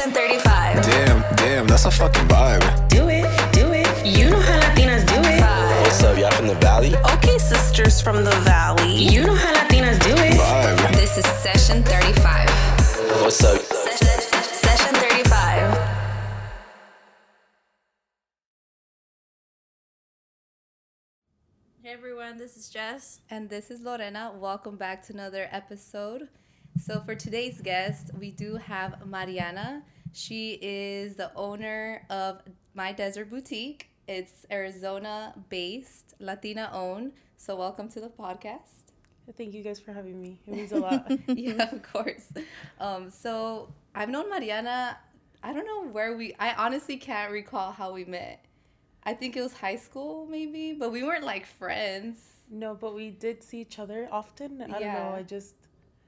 Session 35. Damn, damn, that's a fucking vibe. Do it, do it. You know how Latinas do it. Five. What's up, y'all from the valley? Okay, sisters from the valley. You know how Latinas do it. Vibe. This is Session 35. What's up? Session, session 35. Hey everyone, this is Jess. And this is Lorena. Welcome back to another episode. So, for today's guest, we do have Mariana. She is the owner of My Desert Boutique. It's Arizona based, Latina owned. So, welcome to the podcast. Thank you guys for having me. It means a lot. yeah, of course. Um, so, I've known Mariana, I don't know where we, I honestly can't recall how we met. I think it was high school, maybe, but we weren't like friends. no, but we did see each other often. I don't know. I just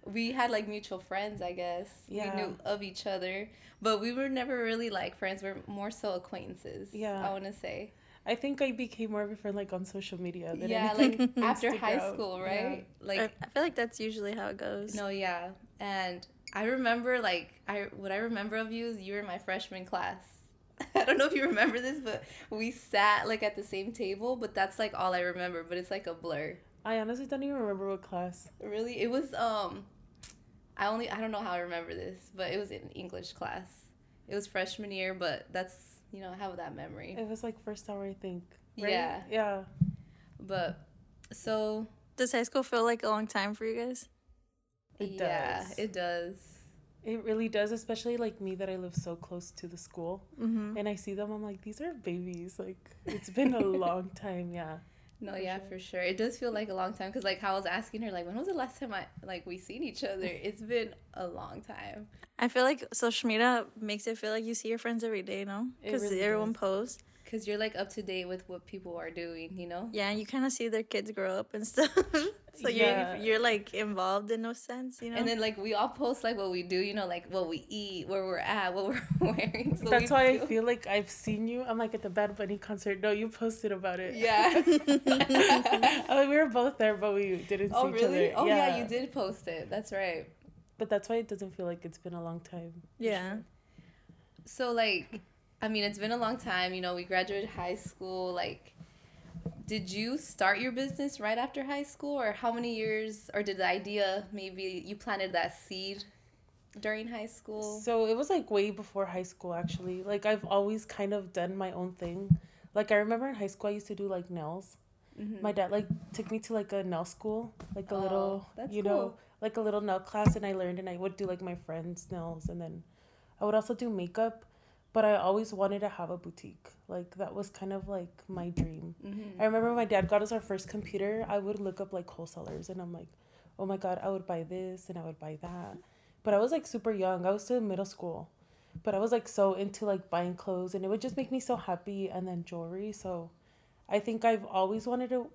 we had like mutual friends, I guess. Yeah. We knew of each other, but we were never really like friends. We're more so acquaintances. Yeah. I want to say. I think I became more of a friend like on social media than Yeah, anything. like after high Instagram. school, Yeah. right? Like I, I feel like that's usually how it goes. no, yeah. And I remember like I what I remember of you is you were in my freshman class. I don't know if you remember this, but we sat like at the same table, but that's like all I remember, but it's like a blur. I honestly don't even remember what class. Really? It was um I only I don't know how I remember this, but it was in English class. It was freshman year, but that's you know, I have that memory. It was like first hour, I think. right? Yeah. Yeah. But so Does high school feel like a long time for you guys? It yeah, does. it does. It really does, especially like me that I live so close to the school. Mm-hmm. And I see them, I'm like, these are babies. Like, it's been a long time. Yeah. No, yeah, for sure. It does feel like a long time because like how I was asking her like when was the last time I like we seen each other? It's been a long time. I feel like social media makes it feel like you see your friends every day, no? Because really everyone does. posts. Cause you're like up to date with what people are doing, you know. Yeah, and you kind of see their kids grow up and stuff. so Yeah. you're you're like involved in no sense, you know. And then like we all post like what we do, you know, like what we eat, where we're at, what we're wearing. So That's we why I feel- feel like I've seen you. I'm like at the Bad Bunny concert. No, you posted about it. Yeah. oh, we were both there, but we didn't oh see each really? other. Oh yeah. you did post it. That's right. But that's why it doesn't feel like it's been a long time. yeah. So like, I mean, it's been a long time. You know, we graduated high school. Like, did you start your business right after high school, or how many years, or did the idea maybe you planted that seed during high school? So it was like way before high school, actually. Like I've always kind of done my own thing. Like I remember in high school, I used to do like nails. My dad like took me to like a nail school, like a Mm-hmm. Oh, little, that's you know, like a little nail class, and I learned, and I would do like my friends' nails, and then I would also do makeup. But I always wanted to have a boutique. Like that was kind of like my dream. Mm-hmm. I remember when my dad got us our first computer. I would look up like wholesalers, and I'm like, oh my god, I would buy this and I would buy that. But I was like super young. I was still in middle school, but I was like so into like buying clothes, and it would just make me so happy. And then jewelry. So, I think I've always wanted to.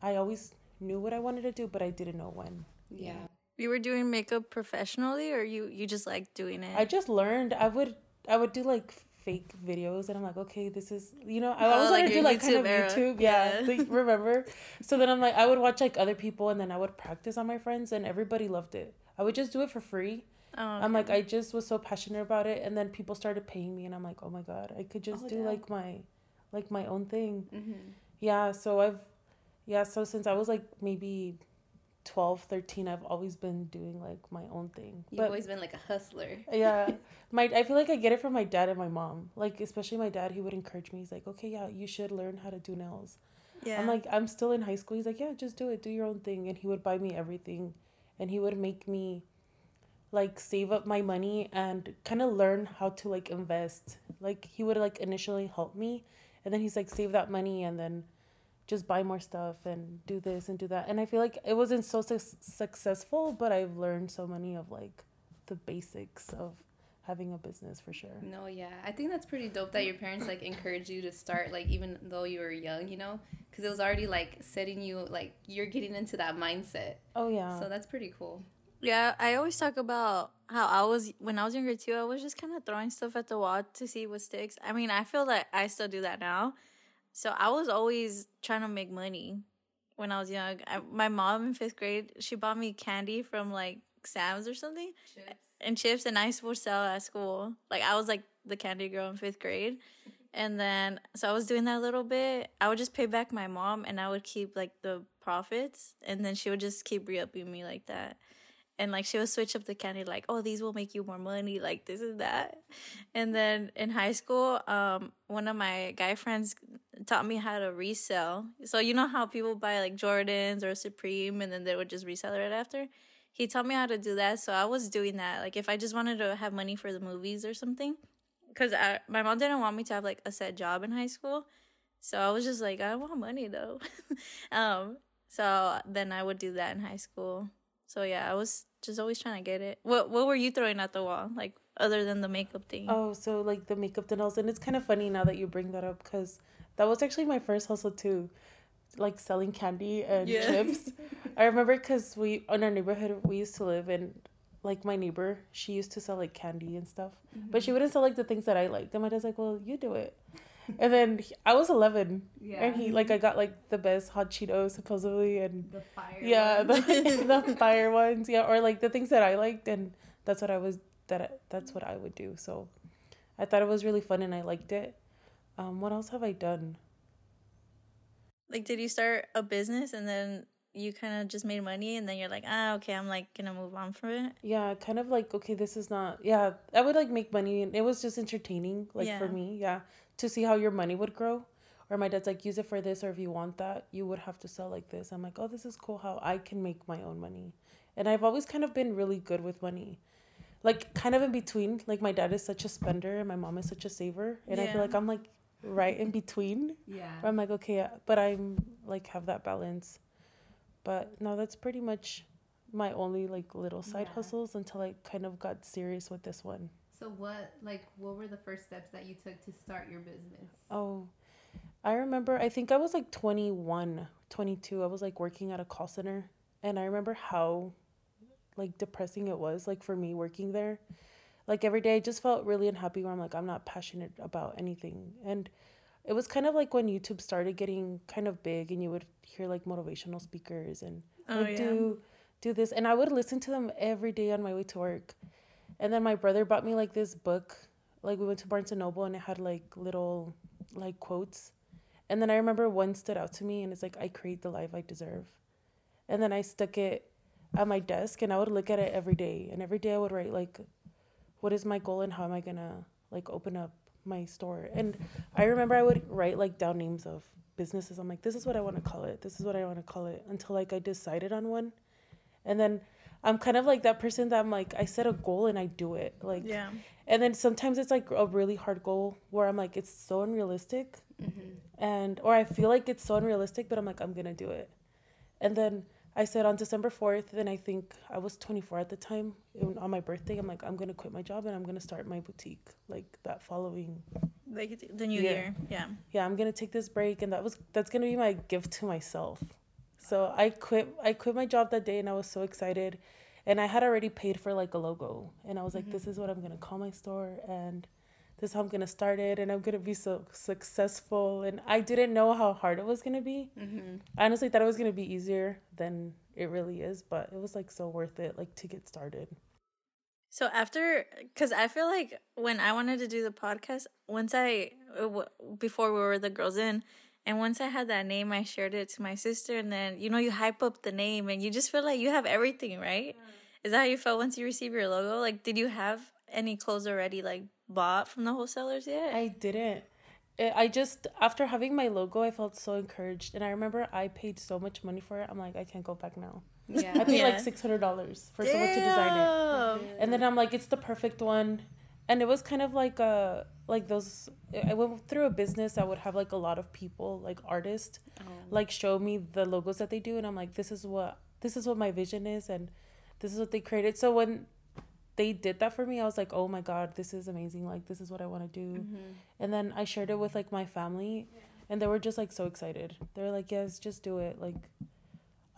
I always knew what I wanted to do, but I didn't know when. Yeah. You were doing makeup professionally, or you you just like doing it? I just learned. I would. I would do like fake videos, and I'm like, okay, this is you know. I Oh, always like wanted to do like kind of YouTube era. YouTube. Yeah, Yeah. like, remember? So then I'm like, I would watch like other people, and then I would practice on my friends, and everybody loved it. I would just do it for free. oh, I'm like, I just was so passionate about it, and then people started paying me, and I'm like, oh my god, I could just Oh, do damn. like my, like my own thing. Mm-hmm. Yeah, so I've, yeah, so since I was like maybe 12, 13, I've always been doing like my own thing. You've always been like a hustler. yeah, my I feel like I get it from my dad and my mom. Like especially my dad, he would encourage me. He's like, okay, yeah, you should learn how to do nails. yeah. I'm like, I'm still in high school. He's like, yeah, just do it, do your own thing, and he would buy me everything, and he would make me like save up my money and kind of learn how to like invest. Like he would like initially help me, and then he's like save that money and then just buy more stuff and do this and do that. And I feel like it wasn't so su- successful, but I've learned so many of like the basics of having a business for sure. No, yeah, I think that's pretty dope that your parents like encouraged you to start like even though you were young, you know, because it was already like setting you like you're getting into that mindset. Oh yeah. So that's pretty cool. Yeah, I always talk about how I was when I was younger too. I was just kind of throwing stuff at the wall to see what sticks. I mean, I feel that I still do that now. So I was always trying to make money when I was young. I, my mom in fifth grade, she bought me candy from like Sam's or something. and chips, and I would sell at school. Like I was like the candy girl in fifth grade, and then so I was doing that a little bit. I would just pay back my mom, and I would keep like the profits, and then she would just keep re-upping me like that. And like she would switch up the candy, like, oh, these will make you more money, like this and that. And then in high school, um, one of my guy friends taught me how to resell. So you know how people buy like Jordans or Supreme, and then they would just resell it right after? He taught me how to do that so i was doing that. Like if i just wanted to have money for the movies or something because my mom didn't want me to have like a set job in high school. So i was just like i want money though. Um so then i would do that in high school so yeah i was just always trying to get it what what were you throwing at the wall like other than the makeup thing Oh, so like the makeup dentals, and it's kind of funny now that you bring that up because that was actually my first hustle too, like selling candy and Yeah. chips. I remember because we in our neighborhood we used to live in, like my neighbor, she used to sell like candy and stuff, but mm-hmm. she wouldn't sell like the things that I liked. And my dad's like, "Well, you do it." And then he- I was eleven, and he like I got like the best hot Cheetos supposedly, and The fire. yeah, the, the fire ones, yeah, or like the things that I liked, and that's what I was that I, that's what I would do. So, I thought it was really fun, and I liked it. Um, what else have I done? like did you start a business and then you kind of just made money and then you're like ah okay i'm like gonna move on from it Yeah, kind of like okay, this is not. Yeah, I would like make money, and it was just entertaining, like for me. Yeah, to see how your money would grow. Or my dad's like, use it for this, or if you want that, you would have to sell like this. I'm like, oh, this is cool how I can make my own money, and I've always kind of been really good with money, like kind of in between. Like my dad is such a spender, and my mom is such a saver, and I feel like I'm like right in between. Yeah. Where I'm like, okay, but I'm like have that balance. But no, that's pretty much my only like little side Yeah. hustles until I kind of got serious with this one. So what like what were the first steps that you took to start your business? Oh, I remember, I think I was like 21, 22. I was like working at a call center. And I remember how like depressing it was, like for me working there. Like every day, I just felt really unhappy where I'm like, I'm not passionate about anything. And it was kind of like when YouTube started getting kind of big and you would hear like motivational speakers and Oh, like yeah. do do this and I would listen to them every day on my way to work. And then my brother bought me like this book. Like we went to Barnes and Noble and it had like little like quotes. And then I remember one stood out to me and it's like I create the life I deserve. And then I stuck it at my desk and I would look at it every day. And every day I would write like what is my goal and how am I gonna like open up my store. And I remember I would write like down names of businesses. I'm like, this is what I want to call it. This is what I want to call it until like I decided on one. And then I'm kind of like that person that I'm like, I set a goal and I do it. Like, yeah and then sometimes it's like a really hard goal where I'm like, it's so unrealistic. Mm-hmm. And, or I feel like it's so unrealistic, but I'm like, I'm going to do it. And then I said on December 4th, then I think I was 24 at the time on my birthday. I'm like, I'm going to quit my job and I'm going to start my boutique like that following. like the new Yeah. year yeah Yeah, I'm going to take this break. And that was, that's going to be my gift to myself. So I quit, I quit my job that day and I was so excited. And I had already paid for like a logo. And I was like, this mm-hmm. is what I'm going to call my store. And this is how I'm going to start it. And I'm going to be so successful. And I didn't know how hard it was going to be. Mm-hmm. I honestly thought it was going to be easier than it really is. But it was like so worth it, like to get started. So after, because I feel like when I wanted to do the podcast, once I, before we were the girls in, and once I had that name, I shared it to my sister, and then you know you hype up the name, and you just feel like you have everything, right? Mm. Is that how you felt once you received your logo? Like, did you have any clothes already like bought from the wholesalers yet? I didn't. I just after having my logo, I felt so encouraged, and I remember I paid so much money for it. I'm like, I can't go back now. Yeah. I paid Yeah. like six hundred dollars for someone to design it, and then I'm like, it's the perfect one, and it was kind of like a like those. I went through a business that would have like a lot of people, like artists, like show me the logos that they do, and I'm like, this is what this is what my vision is, and this is what they created. So when they did that for me, I was like, oh my god, this is amazing! Like this is what I want to do. And then I shared it with like my family, and they were just like so excited. they're like, yes, just do it. Like,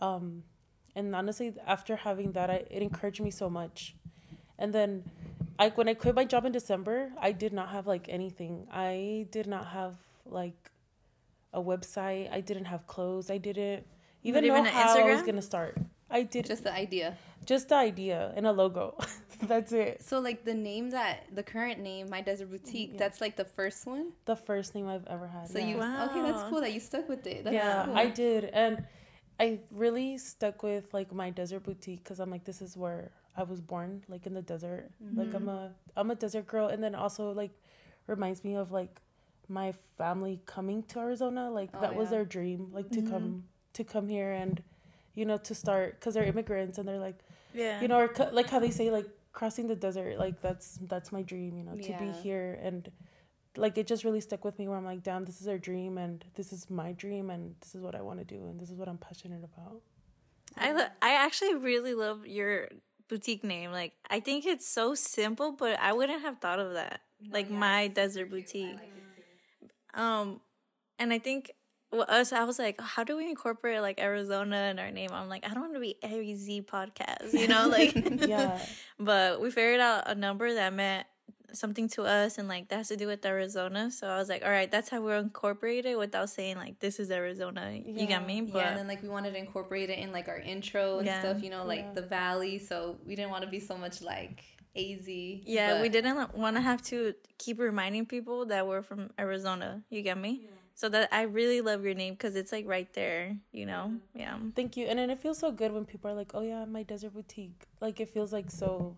um, and honestly, after having that, I, it encouraged me so much. And then, I when I quit my job in December, I did not have like anything. I did not have like a website. I didn't have clothes. I didn't even Not know even how I was gonna start. I did Just the idea. just the idea and a logo. that's it. So like the name that the current name, My Desert Boutique, that's like the first one. The first name I've ever had. So yeah. you okay? That's cool that you stuck with it. That's yeah, cool. I did, and I really stuck with like my desert boutique because I'm like, this is where I was born, like in the desert. Like I'm mm-hmm. a I'm a desert girl, and then also like reminds me of like my family coming to Arizona. Like Oh, that was yeah. their dream, like to come mm-hmm. to come here and you know to start because they're immigrants and they're like Yeah. you know or co- like how they say like crossing the desert like that's that's my dream you know to be here and like it just really stuck with me where i'm like damn this is our dream and this is my dream and this is what i want to do and this is what i'm passionate about I lo- I actually really love your boutique name. Like I think it's so simple, but I wouldn't have thought of that. like my desert boutique. Um, and I think well, us, I was like, how do we incorporate like Arizona in our name? I'm like, I don't want to be AZ podcast, you know, like. yeah But we figured out a number that meant something to us and like that has to do with Arizona. So I was like, all right, that's how we're incorporated without saying like this is Arizona. You Yeah. got me? But yeah, and then like we wanted to incorporate it in like our intro and Yeah. stuff, you know, like Yeah. the valley. So we didn't want to be so much like AZ. yeah, but- we didn't want to have to keep reminding people that we're from Arizona. You get me? So that I really love your name because it's like right there, you know? Mm-hmm. Yeah. thank you and then it feels so good when people are like oh yeah my desert boutique like it feels like so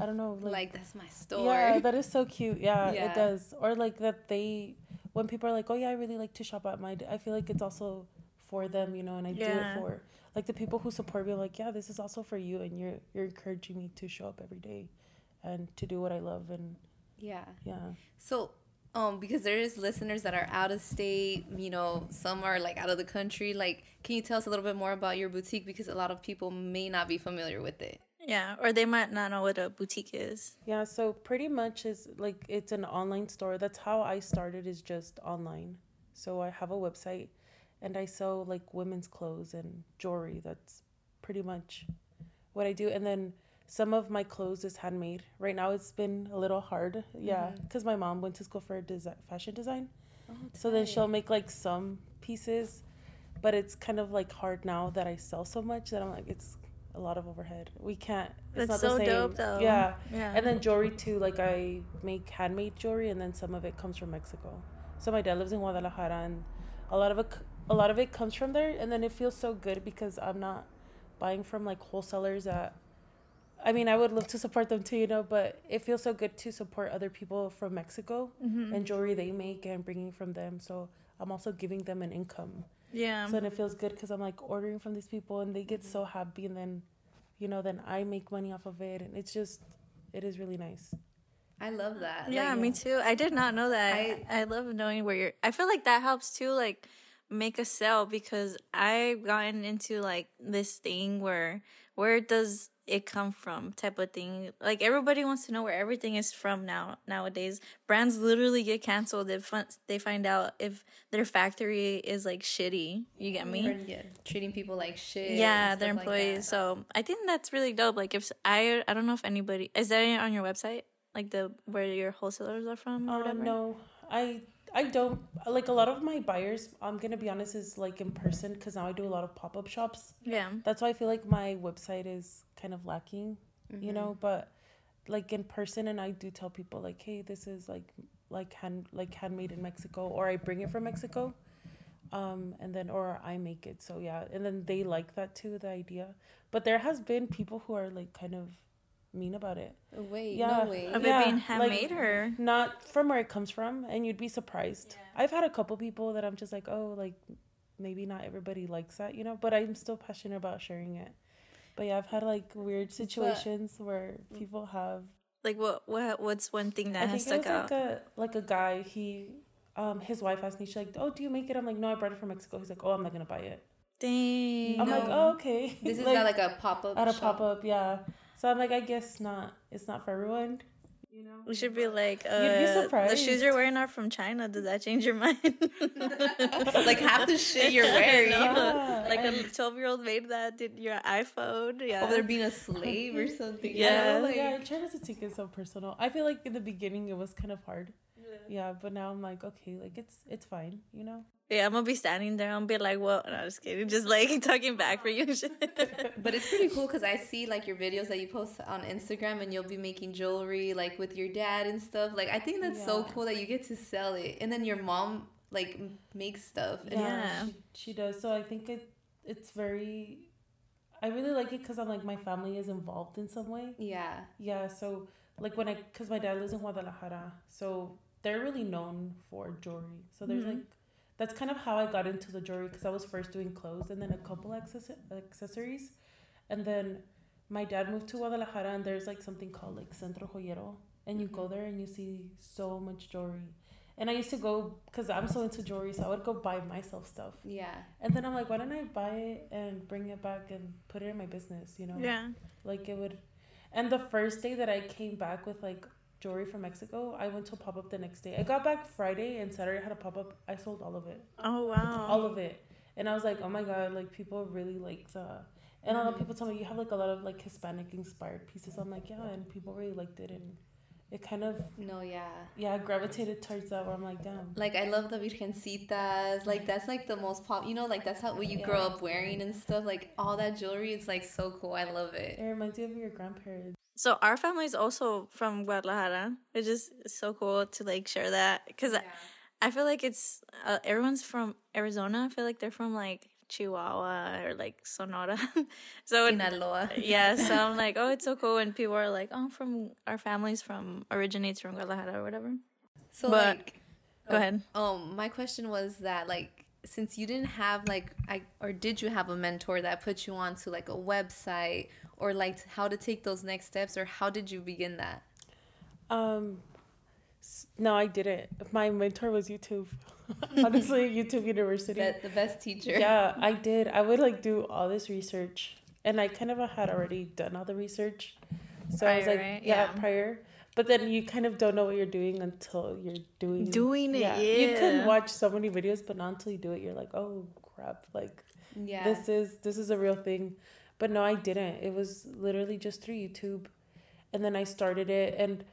i don't know like, Like that's my store. yeah that is so cute yeah, Yeah. it does or like that they when people are like oh yeah i really like to shop at my i feel like it's also for them you know and i do it for like the people who support me like yeah this is also for you and you're you're encouraging me to show up every day and to do what i love and yeah. yeah So, um, because there is listeners that are out of state, you know, some are like out of the country. Like, can you tell us a little bit more about your boutique? Because a lot of people may not be familiar with it. Yeah. Or they might not know what a boutique is. Yeah, so pretty much is like it's an online store. That's how I started is just online. So I have a website and I sell like women's clothes and jewelry. That's pretty much what I do. And then some of my clothes is handmade. Right now it's been a little hard. Yeah, mm-hmm. cuz my mom went to school for fashion design. Oh, so then she'll make like some pieces, but it's kind of like hard now that I sell so much that I'm like it's a lot of overhead. We can't. It's That's not so the same. dope, though. Yeah. Yeah. And then jewelry too. Like I make handmade jewelry, and then some of it comes from Mexico. So my dad lives in Guadalajara, and a lot of it, a lot of it comes from there. And then it feels so good because I'm not buying from like wholesalers that. I mean, I would love to support them too, you know, but it feels so good to support other people from Mexico Mm-hmm. and jewelry they make and bringing from them. So I'm also giving them an income. Yeah. So then it feels good because I'm like ordering from these people and they get so mm-hmm. happy and then, you know, then I make money off of it and it's just, it is really nice. I love that. Yeah, Like, me too. I did not know that. I- I, love knowing where you're. I feel like that helps too, like make a sale because I've gotten into like this thing where where does it come from type of thing. Like everybody wants to know where everything is from now nowadays. Brands literally get canceled if they find out if their factory is like shitty. You get me? or, yeah, treating people like shit. yeah their stuff like employees so i think that's really dope like if i i don't know if anybody is that on your website like the where your wholesalers are from Uh, whatever no, I, I don't, like a lot of my buyers, I'm to be honest, is like in person because now I do a lot of pop up shops. yeah That's why I feel like my website is kind of lacking, you know, but like in person and I do tell people like, hey, this is like, like hand like handmade in Mexico or I bring it from Mexico. um and then or i make it so yeah and then they like that too the idea but there has been people who are like kind of mean about it Wait, Yeah. no way. of Yeah, it being like- handmade or not from where it comes from and you'd be surprised i've had a couple people that i'm just like oh like maybe not everybody likes that you know but i'm still passionate about sharing it but yeah i've had like weird situations where people have like what what what's one thing that I has think it stuck was out like a like a guy. He, um, his wife asked me. She's like, "Oh, do you make it?" I'm like, "No, I brought it from Mexico." He's like, "Oh, I'm not gonna buy it." dang I'm like, "Oh, okay." This is not like a pop up. at a pop up, yeah. So I'm like, I guess not. It's not for everyone. You know, we should be like uh, You'd be surprised. the shoes you're wearing are from china does that change your mind like half the shit you're wearing. Yeah, like a 12 year old made that did your iphone yeah Over there being a slave or something. Yeah. You know, like, yeah, I try not to take it so personal. I feel like in the beginning it was kind of hard. Yeah, but now I'm like, okay, like it's it's fine, you know. Yeah, I'm gonna be standing there. I'm be like, "Well, no, just kidding." Just like talking back for you. But it's pretty cool because I see like your videos that you post on Instagram and you'll be making jewelry like with your dad and stuff. Like I think that's so cool that you get to sell it, and then your mom like makes stuff. And Yeah. she, she does. So I think it it's very. I really like it because I'm like my family is involved in some way. yeah, Yeah, so like when I, cause my dad lives in Guadalajara, so they're really known for jewelry. So there's mm-hmm. like, that's kind of how I got into the jewelry because I was first doing clothes and then a couple access- accessories, and then my dad moved to Guadalajara and there's like something called like Centro Joyero, and you go mm-hmm. there and you see so much jewelry. And I used to go because I'm so into jewelry, so I would go buy myself stuff. yeah, And then I'm like, why don't I buy it and bring it back and put it in my business, you know? yeah. Like it would. And the first day that I came back with like jewelry from Mexico, I went to a pop up the next day. I got back Friday and Saturday I had a pop up. I sold all of it, Oh wow. all of it, and I was like, oh my god, like people really like the. And a lot of people tell me you have like a lot of like Hispanic inspired pieces. I'm like, yeah, and people really liked it, and it kind of no, yeah. yeah gravitated towards that. Where I'm like, damn. Like I love the virgencitas. Like that's like the most pop. You know, like that's how what you grow up wearing and stuff. Like all that jewelry. It's like so cool. I love it. It reminds you of your grandparents. So our family is also from Guadalajara. It's just so cool to like share that because I feel like it's uh, everyone's from Arizona. I feel like they're from like Chihuahua or like Sonora. so Sinaloa. yeah, so I'm like, oh, it's so cool, when people are like, oh, from our family's from originates from Guadalajara or whatever. So But- like, Go ahead. um, my question was that like since you didn't have like I or did you have a mentor that put you onto like a website or like how to take those next steps or how did you begin that? Um, no, I didn't. My mentor was YouTube. Honestly, YouTube University. The best teacher. yeah, I did. I would like do all this research, and I kind of had already done all the research. So I was like, right? yeah, Yeah. prior. But then you kind of don't know what you're doing until you're doing Doing it, Yeah, You can watch so many videos, but not until you do it, you're like, oh crap! Like Yeah. this is this is a real thing. But no, I didn't. It was literally just through YouTube, and then I started it. And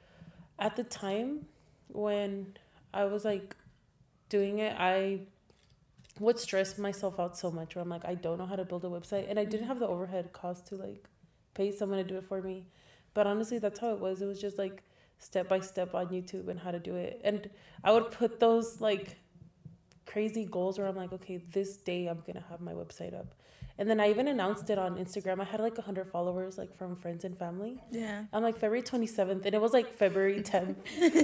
at the time when I was like doing it, I would stress myself out so much. Where I'm like, I don't know how to build a website, and I didn't have the overhead cost to like pay someone to do it for me. But honestly, that's how it was. It was just like step by step on YouTube and how to do it. And I would put those like crazy goals where I'm like, okay, this day I'm gonna have my website up. And then I even announced it on Instagram. I had like 100 followers, like from friends and family. Yeah. I'm like February 27th, and it was like February 10th.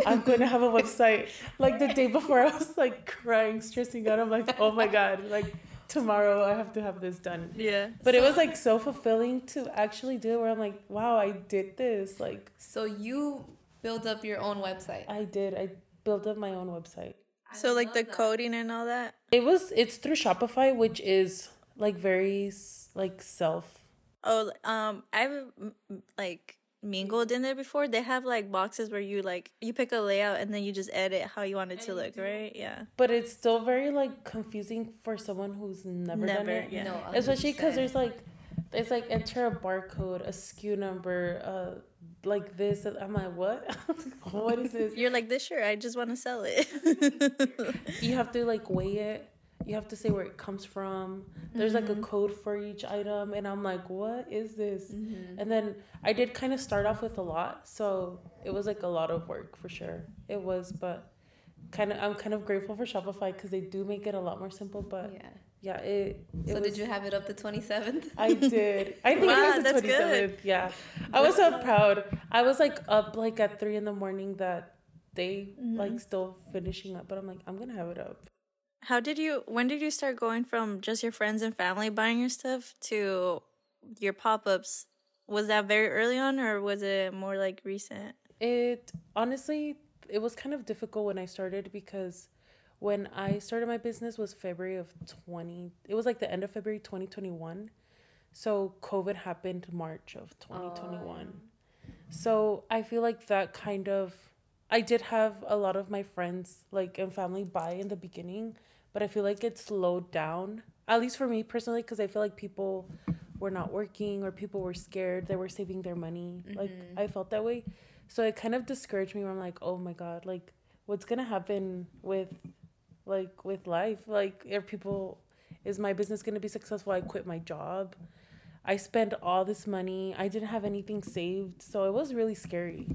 I'm going to have a website. Like the day before, I was like crying, stressing out. I'm like, oh my God, like tomorrow I have to have this done. Yeah. But it was like so fulfilling to actually do it where I'm like, wow, I did this. Like, So you build up your own website. I did. I built up my own website. So like the coding and all that. It was, it's through Shopify, which is like very like self. Oh, um, I've like mingled in there before. They have like boxes where you like you pick a layout and then you just edit how you want it to look, right? Yeah. But it's still very like confusing for someone who's never, done it. yeah. No, especially because there's like it's like enter a barcode a SKU number uh like this i'm like what what is this You're like this shirt. I just want to sell it. you have to like weigh it you have to say where it comes from there's like a Mm-hmm. code for each item and i'm like what is this Mm-hmm. and then i did kind of start off with a lot so it was like a lot of work for sure it was but kind of i'm kind of grateful for shopify because they do make it a lot more simple but Yeah. Yeah it, it So was- did you have it up the 27th? I did. I think Wow, it was the twenty seventh. Yeah, I was so proud. I was like up like at three in the morning that day, Mm-hmm. like still finishing up. But I'm like, I'm gonna have it up. How did you? When did you start going from just your friends and family buying your stuff to your pop ups? Was that very early on, or was it more like recent? It honestly, it was kind of difficult when I started because when I started my business was February of twenty. It was like the end of February twenty twenty one. So COVID happened March of twenty twenty one. Oh. So I feel like that kind of I did have a lot of my friends like and family buy in the beginning, but I feel like it slowed down. At least for me personally, because I feel like people were not working or people were scared. They were saving their money. Like mm-hmm. I felt that way. So it kind of discouraged me where I'm like, oh my God, like what's gonna happen with like with life like are people is my business gonna be successful i quit my job i spent all this money i didn't have anything saved so it was really scary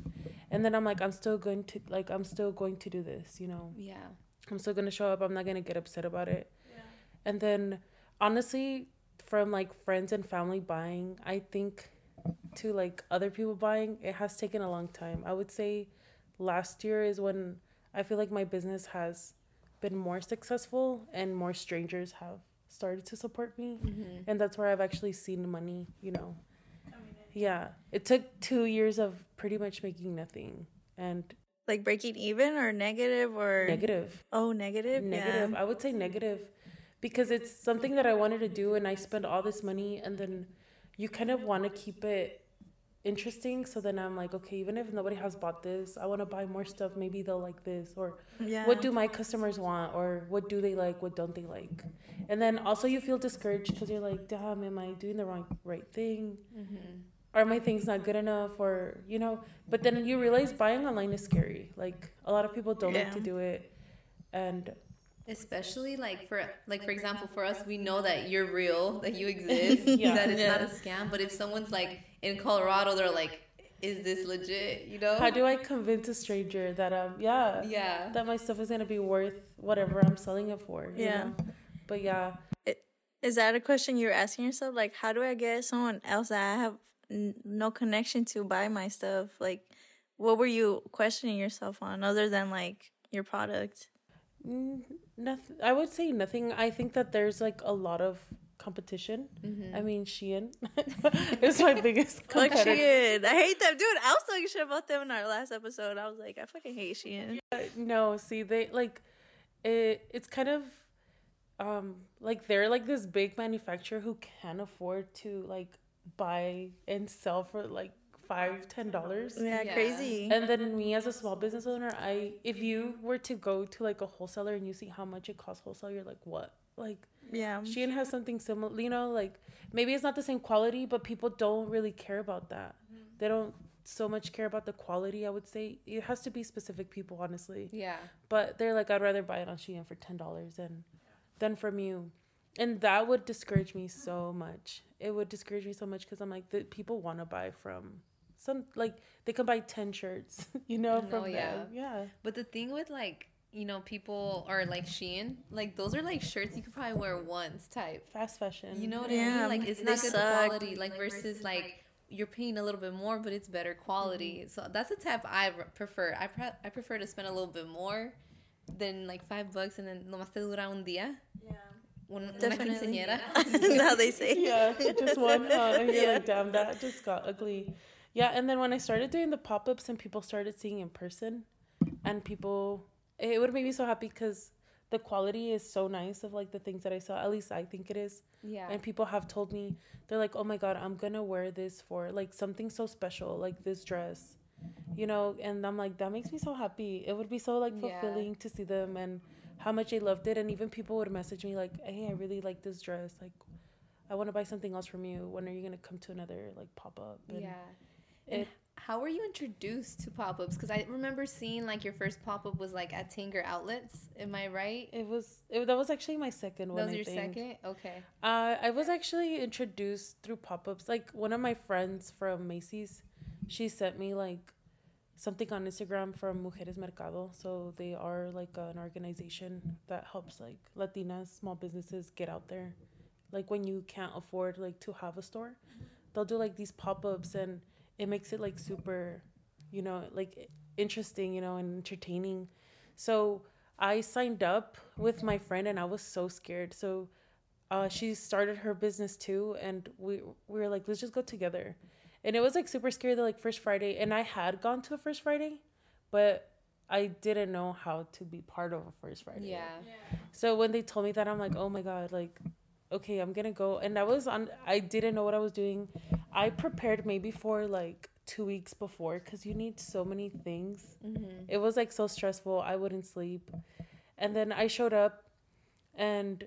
and then i'm like i'm still going to like i'm still going to do this you know Yeah. I'm still gonna show up. I'm not gonna get upset about it. yeah. And then honestly, from like friends and family buying, I think to like other people buying, it has taken a long time. I would say last year is when I feel like my business has been more successful and more strangers have started to support me. Mm-hmm. And that's where I've actually seen money, you know. Yeah. It took two years of pretty much making nothing and Like breaking even or negative or negative. Oh, negative. negative Yeah. i would say negative because it's something that i wanted to do and i spent all this money and then you kind of want to keep it interesting. So then i'm like okay even if nobody has bought this i want to buy more stuff. Maybe they'll like this or Yeah. what do my customers want? Or what do they like? What don't they like? And then also you feel discouraged because you're like damn am i doing the wrong right thing? Mm-hmm. Are my things not good enough? Or you know but then you realize buying online is scary. Like a lot of people don't like to do it. And especially like for like for example for us we know that you're real that you exist Yeah. that it's not a scam. But if someone's like in colorado they're like is this legit you know How do I convince a stranger that um yeah yeah that my stuff is gonna be worth whatever I'm selling it for? you Yeah. know? But yeah, Is that a question you're asking yourself? Like, how do I get someone else that I have n- no connection to buy my stuff? Like, what were you questioning yourself on other than like your product? nothing. I would say nothing. I think that there's like a lot of competition. I mean, Shein is my biggest Fuck competitor. Shein. I hate them, dude. I was talking shit about them in our last episode. I was like, I fucking hate Shein. No, see, they like it. It's kind of um like they're like this big manufacturer who can afford to like buy and sell for like five ten dollars. Yeah, Yeah. crazy. And then me as a small business owner, I if you were to go to like a wholesaler and you see how much it costs wholesale, you're like, what? Like yeah. Shein has something similar, you know, like maybe it's not the same quality, but people don't really care about that. Mm-hmm. They don't so much care about the quality. I would say it has to be specific people, honestly. yeah But they're like, I'd rather buy it on Shein for ten dollars than than from you, and that would discourage me so much. It would discourage me so much because I'm like, the people want to buy from some like they can buy ten shirts, you know, No, from yeah. them. Yeah. but the thing with like you know people are like shein like those are like shirts you could probably wear once type Fast fashion. You know what I mean? Like it's they not good suck. quality. Like versus like you're paying a little bit more, but it's better quality. So that's the type I prefer. I pre- I prefer to spend a little bit more than like five bucks and then nomás te dura un día. Yeah. Un, una Definitely. quinceañera. How they say. yeah, It just one. Uh, and you're like, damn, that just got ugly. Yeah, and then when I started doing the pop ups and people started seeing in person, and people, it would make me so happy because the quality is so nice of like the things that I saw. At least I think it is. yeah. And people have told me they're like, oh my god, I'm gonna wear this for like something so special, like this dress, you know. And I'm like, that makes me so happy. It would be so like Yeah. fulfilling to see them and how much they loved it. And even people would message me like, hey, I really like this dress. Like, I want to buy something else from you. When are you gonna come to another like pop up? yeah. And it- how were you introduced to pop ups? Because I remember seeing like your first pop up was like at Tanger Outlets. Am I right? It was it, that was actually my second one. That was I your think. second. Okay. Uh, I was actually introduced through pop ups. Like one of my friends from Macy's, she sent me like something on Instagram from Mujeres Mercado. So they are like an organization that helps like Latinas small businesses get out there. Like when you can't afford like to have a store, they'll do like these pop ups and it makes it like super, you know, like interesting, you know, and entertaining. So I signed up with my friend and I was so scared. So uh, she started her business too, and we we were like, let's just go together. And it was like super scary the like first Friday, and I had gone to a first Friday, but I didn't know how to be part of a first Friday. Yeah. So when they told me that, I'm like, oh my god, like, okay, I'm gonna go. And I was on. I didn't know what I was doing. I prepared maybe for like two weeks before because you need so many things. Mm-hmm. It was like so stressful. I wouldn't sleep, and then I showed up, and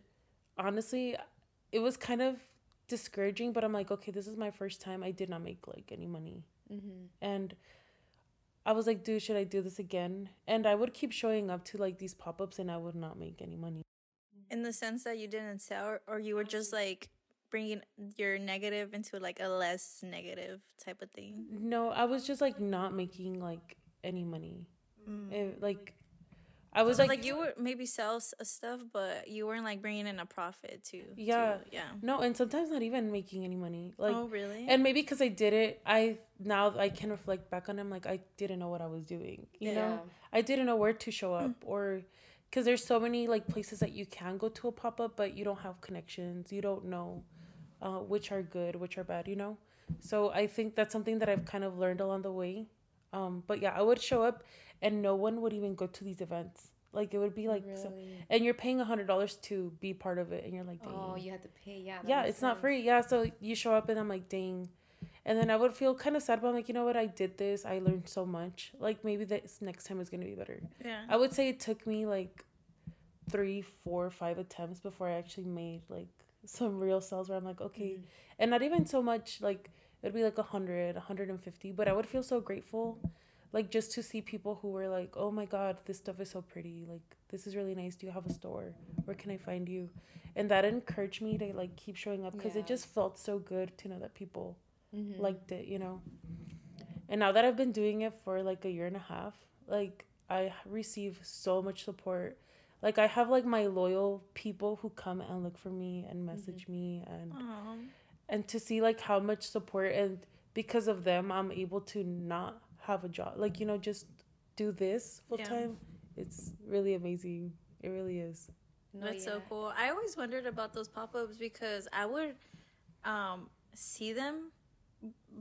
honestly, it was kind of discouraging. But I'm like, okay, this is my first time. I did not make like any money, mm-hmm. and I was like, dude, should I do this again? And I would keep showing up to like these pop ups and I would not make any money. In the sense that you didn't sell, or, or you were just like bringing your negative into like a less negative type of thing. No, I was just like not making like any money. Mm. It, like, I was Like, like, you were maybe sell stuff, but you weren't like bringing in a profit too. to- Yeah. yeah. no, and sometimes not even making any money. Like, oh really? and maybe because I did it, I now I can reflect back on. I'm like, I didn't know what I was doing. You know, I didn't know where to show up or because there's so many like places that you can go to a pop up, but you don't have connections. You don't know uh, which are good, which are bad. You know, so I think that's something that I've kind of learned along the way. Um, but yeah, I would show up, and no one would even go to these events. Like it would be like, so, and you're paying a hundred dollars to be part of it, and you're like, Dang Oh, you had to pay. Yeah. yeah, it's not free. Yeah, so you show up and I'm like, dang. And then I would feel kind of sad, but I'm like, you know what? I did this. I learned so much. Like maybe this next time is gonna be better. yeah. I would say it took me like three, four, five attempts before I actually made like some real sales where I'm like, okay, mm-hmm. and not even so much like it'd be like a hundred, a hundred and fifty, but I would feel so grateful, like just to see people who were like, oh my god, this stuff is so pretty, like this is really nice. Do you have a store? Where can I find you? And that encouraged me to like keep showing up because Yeah. it just felt so good to know that people Mhm. liked it, you know. And now that I've been doing it for like a year and a half, like I receive so much support. Like I have like my loyal people who come and look for me and message me and Aw. and to see like how much support and because of them I'm able to not have a job. Like, you know, just do this full Yeah. time. It's really amazing. It really is. No, That's so cool. I always wondered about those pop ups because I would um, see them,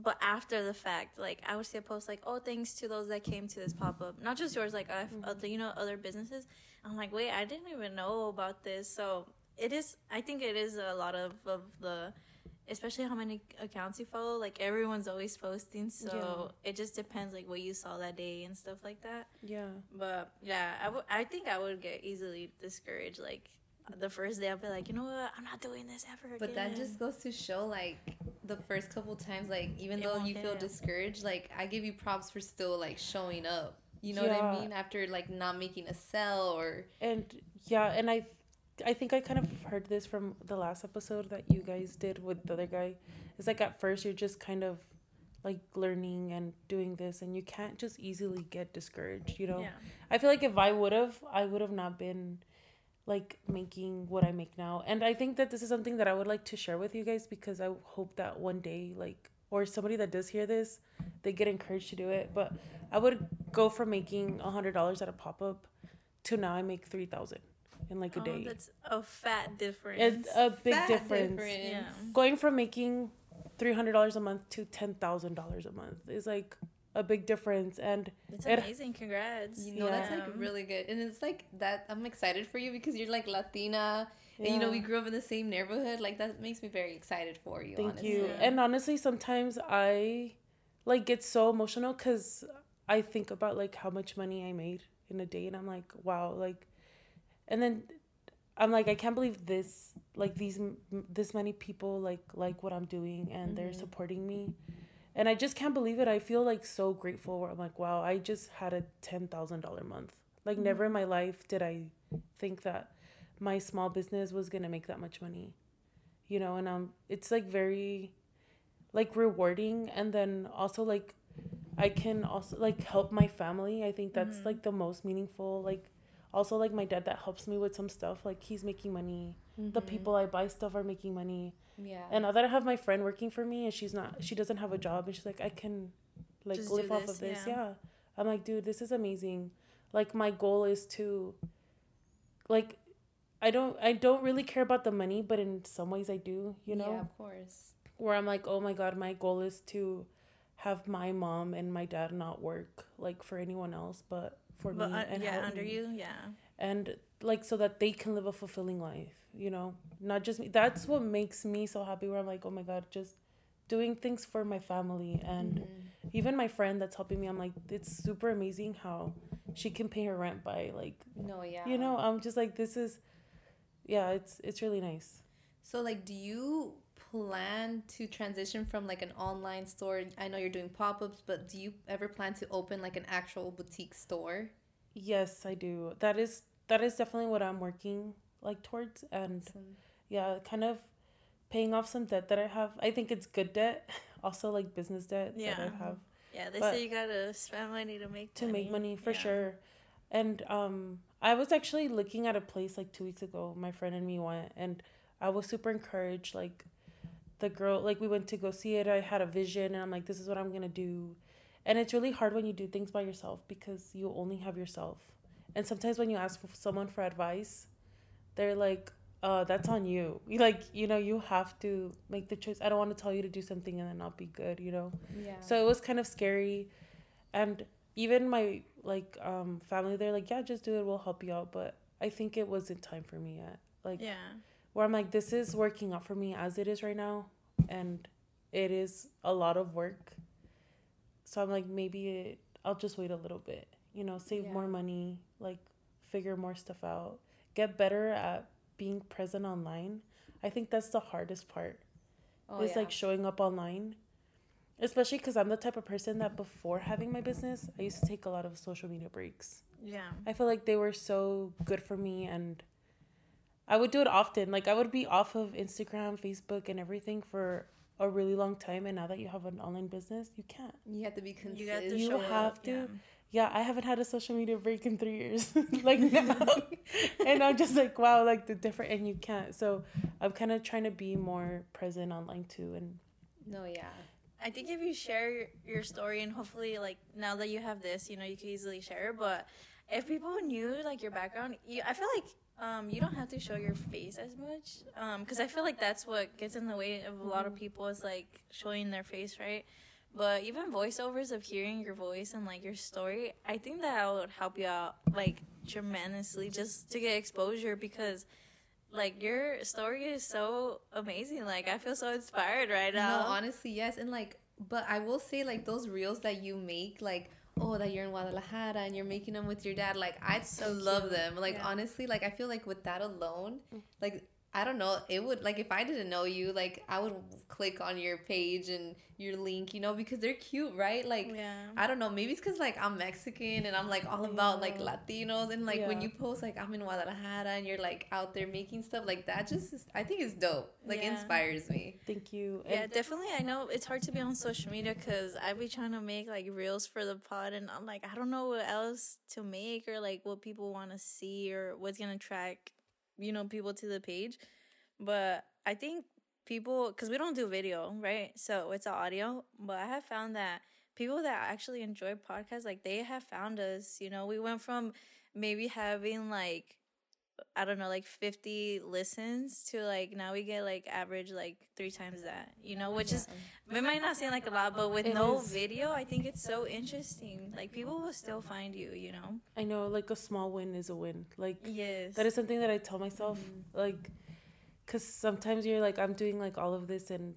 but after the fact, like I would see a post like, "Oh, thanks to those that came to this pop up, not just yours, like I've, other, you know, other businesses." I'm like, wait, I didn't even know about this. So it is. I think it is a lot of of the, especially how many accounts you follow. Like everyone's always posting, so it just depends like what you saw that day and stuff like that. Yeah. But yeah, I would- I think I would get easily discouraged. Like the first day, I'll be like, you know what, I'm not doing this ever again. But that just goes to show, like, the first couple times, like, even It though you feel hit. discouraged, like, I give you props for still, like, showing up. You know what I mean? After, like, not making a sell or. and yeah and i i think i kind of heard this from the last episode that you guys did with the other guy it's like at first you're just kind of like learning and doing this and you can't just easily get discouraged you know Yeah. i feel like if i would have i would have not been like making what i make now and i think that this is something that i would like to share with you guys because i hope that one day like or somebody that does hear this they get encouraged to do it but i would go from making a hundred dollars at a pop-up to now i make 3000 in like a Oh, day that's a fat difference. it's a big Fat difference. difference. yeah. going from making $300 a month to $10000 a month is like a big difference and It's it- amazing. Congrats. You know, that's like really good. And it's like that. I'm excited for you because you're like Latina. And you know, we grew up in the same neighborhood. Like, that makes me very excited for you. Thank honestly. you. And honestly, sometimes I like get so emotional because I think about like how much money I made in a day, and I'm like, wow, like, and then I'm like, I can't believe this, like these m- this many people like like what I'm doing, and they're mm-hmm. supporting me, and I just can't believe it. I feel like so grateful. I'm like, wow, I just had a ten thousand dollar month. Like mm-hmm. never in my life did I think that my small business was gonna make that much money you know? And um it's like very like rewarding. And then also like i can also like help my family. I think that's mm-hmm. like the most meaningful. Like also like my dad that helps me with some stuff. Like he's making money. The mm-hmm. people i buy stuff are making money Yeah. and now that i have my friend working for me and she's not she doesn't have a job and she's like i can like Just live off this, of this yeah. yeah i'm like dude this is amazing like my goal is to like i don't i don't really care about the money but in some ways i do you know Yeah, of course. where I'm like, oh my god, my goal is to have my mom and my dad not work like for anyone else, but for But me uh, and yeah, under me. you, yeah. and like so that they can live a fulfilling life, you know, not just me. That's what makes me so happy. Where I'm like, oh my god, just doing things for my family and mm-hmm. even my friend that's helping me. I'm like, it's super amazing how she can pay her rent by like, No, yeah. you know, I'm just like, this is, yeah, it's it's really nice. So, like, do you plan to transition from like an online store? I know you're doing pop ups, but do you ever plan to open like an actual boutique store? Yes, I do. That is that is definitely what I'm working like towards and yeah, kind of paying off some debt that I have. I think it's good debt, also like business debt that Yeah. I have Yeah, they But- say you gotta spend money to make to make money for Yeah. sure. And um I was actually looking at a place like 2 weeks ago. My friend and me went and I was super encouraged like the girl like we went to go see it. I had a vision and I'm like this is what I'm going to do. And it's really hard when you do things by yourself because you only have yourself. And sometimes when you ask for someone for advice, they're like uh, that's on you. You like, you know, you have to make the choice. I don't want to tell you to do something and then not be good, you know. Yeah. So it was kind of scary, and even my like um family, they're like, yeah, just do it. We'll help you out. But I think it wasn't time for me yet. Like Yeah. where I'm like, this is working out for me as it is right now, and it is a lot of work. So I'm like, maybe it, I'll just wait a little bit. You know, save Yeah. more money, like figure more stuff out, get better at being present online. I think that's the hardest part Oh, is yeah. like showing up online especially because i'm the type of person that before having my business i used to take a lot of social media breaks Yeah. i feel like they were so good for me and i would do it often like i would be off of instagram facebook and everything for a really long time and now that you have an online business you can't you have to be consistent. You got to You have up, to. yeah. Yeah i haven't had a social media break in three years like now and i'm just like wow like the different and you can't so i'm kind of trying to be more present online too and no, yeah. I think if you share your, your story and hopefully like now that you have this, you know, you can easily share. it, But if people knew like your background, you, I feel like um you don't have to show your face as much um because I feel like that's what gets in the way of a lot of people is like showing their face, right? But even voiceovers of hearing your voice and like your story, I think that would help you out like tremendously just to get exposure because like your story is so amazing. Like I feel so inspired right now. No, honestly, yes. And like, but I will say, like, those reels that you make, like, oh, that you're in Guadalajara and you're making them with your dad, like, I so love cute. them. Like, Yeah. honestly, like, I feel like with that alone, mm. like, I don't know, it would, like, if I didn't know you, like, I would click on your page and your link, you know, because they're cute, right? Like, Yeah. I don't know. Maybe it's because like I'm Mexican and I'm like all about like Latinos and like when you post like I'm in Guadalajara and you're like out there making stuff like that, just is, I think it's dope. Like Yeah. inspires me. thank you Yeah, and definitely. I know it's hard to be on social media because I be trying to make like reels for the pod, and I'm like, I don't know what else to make or like what people want to see or what's gonna attract, you know, people to the page. But I think people, because we don't do video, right? So it's audio. But I have found that people that actually enjoy podcasts, like they have found us. You know, we went from maybe having like I don't know, like 50 listens to like now we get like average like three times that, you know, which is, it might not seem like a lot, but with It no is. video, I think it's so interesting. Like people will still find you, you know? I know like a small win is a win. Like Yes. that is something that I tell myself mm-hmm. like cuz sometimes you're like I'm doing like all of this and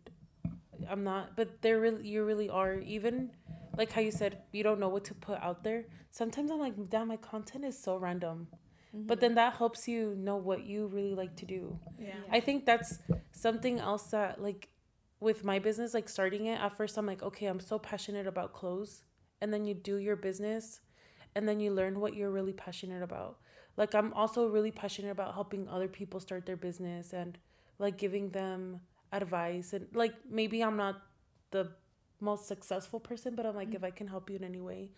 I'm not but there really you really are even like how you said you don't know what to put out there. Sometimes I'm like damn my content is so random. But then that helps you know what you really like to do. yeah. I think that's something else that like with my business, like starting it at first, I'm like, okay, I'm so passionate about clothes, and then you do your business, and then you learn what you're really passionate about. Like I'm also really passionate about helping other people start their business and like giving them advice and like maybe I'm not the most successful person, but I'm like mm. if I can help you in any way,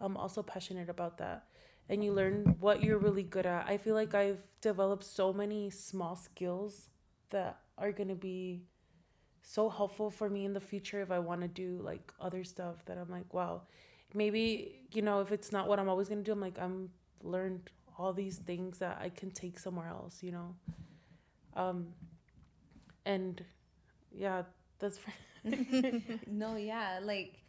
I'm also passionate about that. And you learn what you're really good at. I feel like I've developed so many small skills that are going to be so helpful for me in the future if I want to do like other stuff that I'm like, wow, maybe, you know, if it's not what I'm always going to do, I'm like, I'm learned all these things that I can take somewhere else, you know? Um, and yeah, that's, No, yeah, like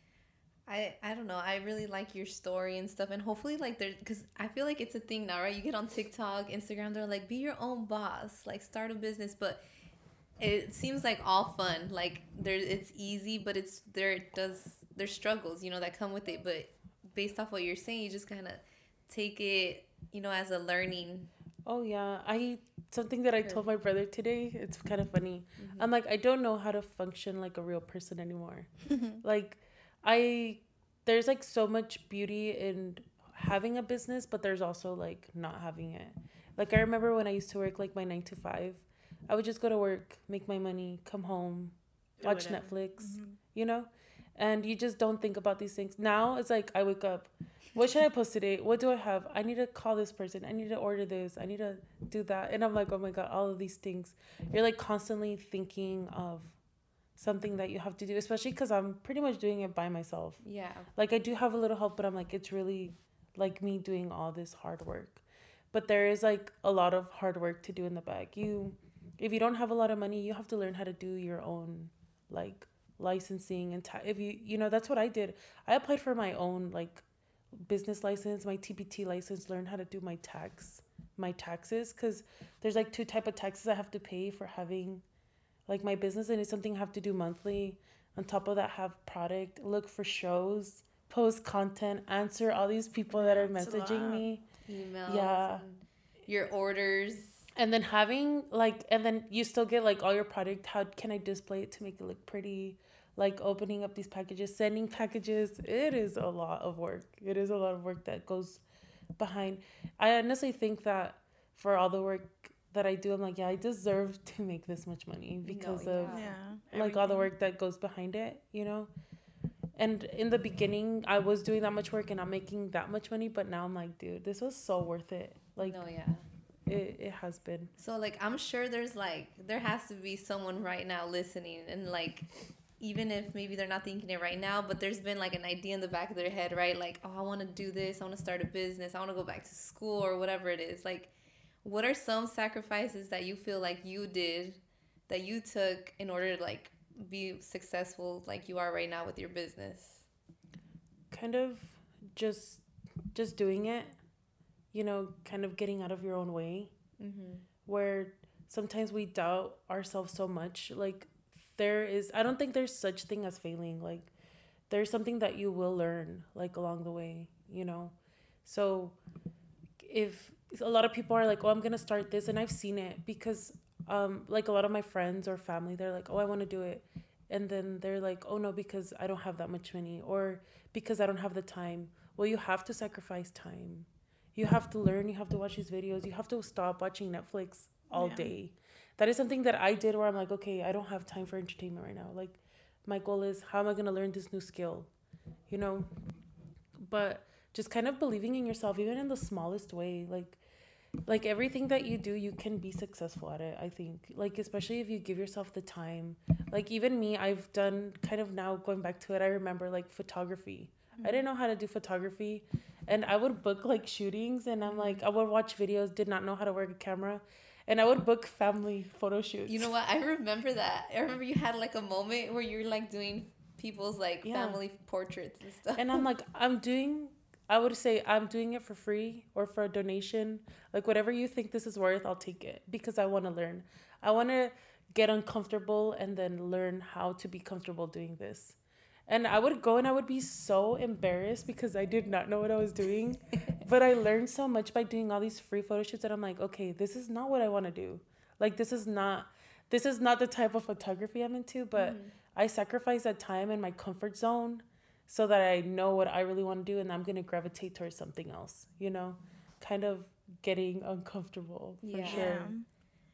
I I don't know. I really like your story and stuff, and hopefully, like there, because I feel like it's a thing now, right? You get on TikTok, Instagram, they're like, be your own boss, like start a business, but it seems like all fun. Like there, it's easy, but it's there does there's struggles, you know, that come with it. But based off what you're saying, you just kind of take it, you know, as a learning Oh yeah, I something that I told my brother today. It's kind of funny. Mm-hmm. I'm like, I don't know how to function like a real person anymore. like, I there's like so much beauty in having a business, but there's also like not having it. Like I remember when I used to work like my nine to five, I would just go to work, make my money, come home, watch Netflix, mm-hmm. you know, and you just don't think about these things. Now it's like I wake up. What should I post today? What do I have? I need to call this person. I need to order this. I need to do that. And I'm like, oh my God, all of these things. You're like constantly thinking of something that you have to do, especially because I'm pretty much doing it by myself. Yeah. Like I do have a little help, but I'm like, it's really like me doing all this hard work. But there is like a lot of hard work to do in the back. You, if you don't have a lot of money, you have to learn how to do your own like licensing and ta- if you you know that's what I did. I applied for my own like business license, my TPT license, learn how to do my tax, my taxes cuz there's like two type of taxes I have to pay for having like my business and it's something I have to do monthly. On top of that have product, look for shows, post content, answer all these people that are messaging me. Emails. Yeah. your orders. And then having like and then you still get like all your product, how can I display it to make it look pretty? Like opening up these packages, sending packages, it is a lot of work. It is a lot of work that goes behind. I honestly think that for all the work that I do, I'm like, yeah, I deserve to make this much money oh, because of yeah. Yeah. like all the work that goes behind it, you know? And in the beginning, I was doing that much work and I'm making that much money, but now I'm like, dude, this was so worth it. Like, no, yeah. it, it has been. So like I'm sure there's like there has to be someone right now listening and like even if maybe they're not thinking it right now, but there's been like an idea in the back of their head, right? Like, oh, I want to do this. I want to start a business. I want to go back to school or whatever it is. Like, what are some sacrifices that you feel like you did that you took in order to like be successful like you are right now with your business? kind of just just doing it you know kind of getting out of your own way. Mm-hmm. Where sometimes we doubt ourselves so much like there is i don't think there's such thing as failing like there's something that you will learn like along the way you know? So if a lot of people are like oh i'm gonna start this and i've seen it because um like a lot of my friends or family they're like oh i want to do it and then they're like oh no because i don't have that much money or because i don't have the time. Well you have to sacrifice time. You have to learn you have to watch these videos you have to stop watching netflix all Yeah. day. That is something that i did where i'm like okay i don't have time for entertainment right now. Like my goal is how am i going to learn this new skill? You know? But just kind of believing in yourself even in the smallest way like like everything that you do you can be successful at it i think like especially if you give yourself the time like even me i've done kind of now going back to it i remember like photography i didn't know how to do photography and i would book like shootings and i'm like i would watch videos did not know how to work a camera and i would book family photo shoots You know what? I remember that. I remember you had like a moment where you were like doing people's like Yeah. family portraits and stuff. and I'm like, I'm doing. I would say I'm doing it for free or for a donation, like whatever you think this is worth, I'll take it because I want to learn. I want to get uncomfortable and then learn how to be comfortable doing this. And I would go and I would be so embarrassed because I did not know what I was doing. but I learned so much by doing all these free photo shoots that I'm like, okay, this is not what I want to do. Like this is not this is not the type of photography I'm into, but mm. I sacrifice that time in my comfort zone so that I know what I really want to do and I'm going to gravitate towards something else, you know? Kind of getting uncomfortable for Yeah. sure.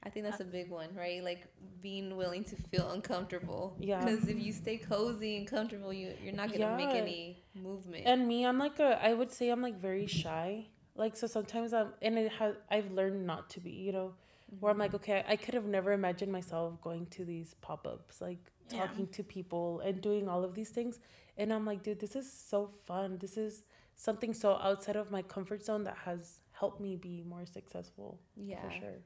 I think that's a uh, big one, right? Like being willing to feel uncomfortable. Yeah. Because if you stay cozy and comfortable, you you're not gonna make any movement. And me, I'm like a I would say I'm like very shy. Like so sometimes I'm and it has I've learned not to be, you know, where I'm like, mm-hmm. okay, I could have never imagined myself going to these pop ups, like Yeah. talking to people and doing all of these things. And I'm like, dude, this is so fun. This is something so outside of my comfort zone that has helped me be more successful. yeah. For sure.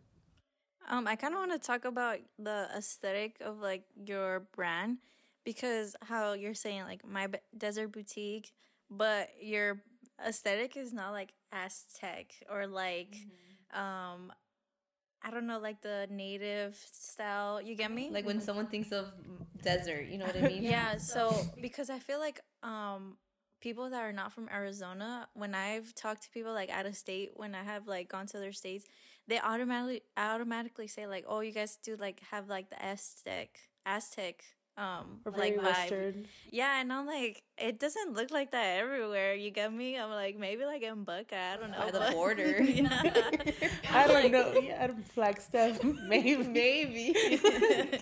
Um, I kind of want to talk about the aesthetic of like your brand because how you're saying like my desert boutique, but your aesthetic is not like Aztec or like um I don't know like the native style. You get me? Like when someone thinks of desert, you know what I mean? yeah so because i feel like um people that are not from Arizona, when I've talked to people like out of state, when I have like gone to other states, they automatically automatically say like, "Oh, you guys do like have like the Aztec Aztec um Or like very vibe." Western. Yeah, and I'm like, it doesn't look like that everywhere. You get me? I'm like, maybe like in Buckeye, I don't know. By the border. yeah. I don't know. Yeah, I'm Flagstaff, maybe. Maybe.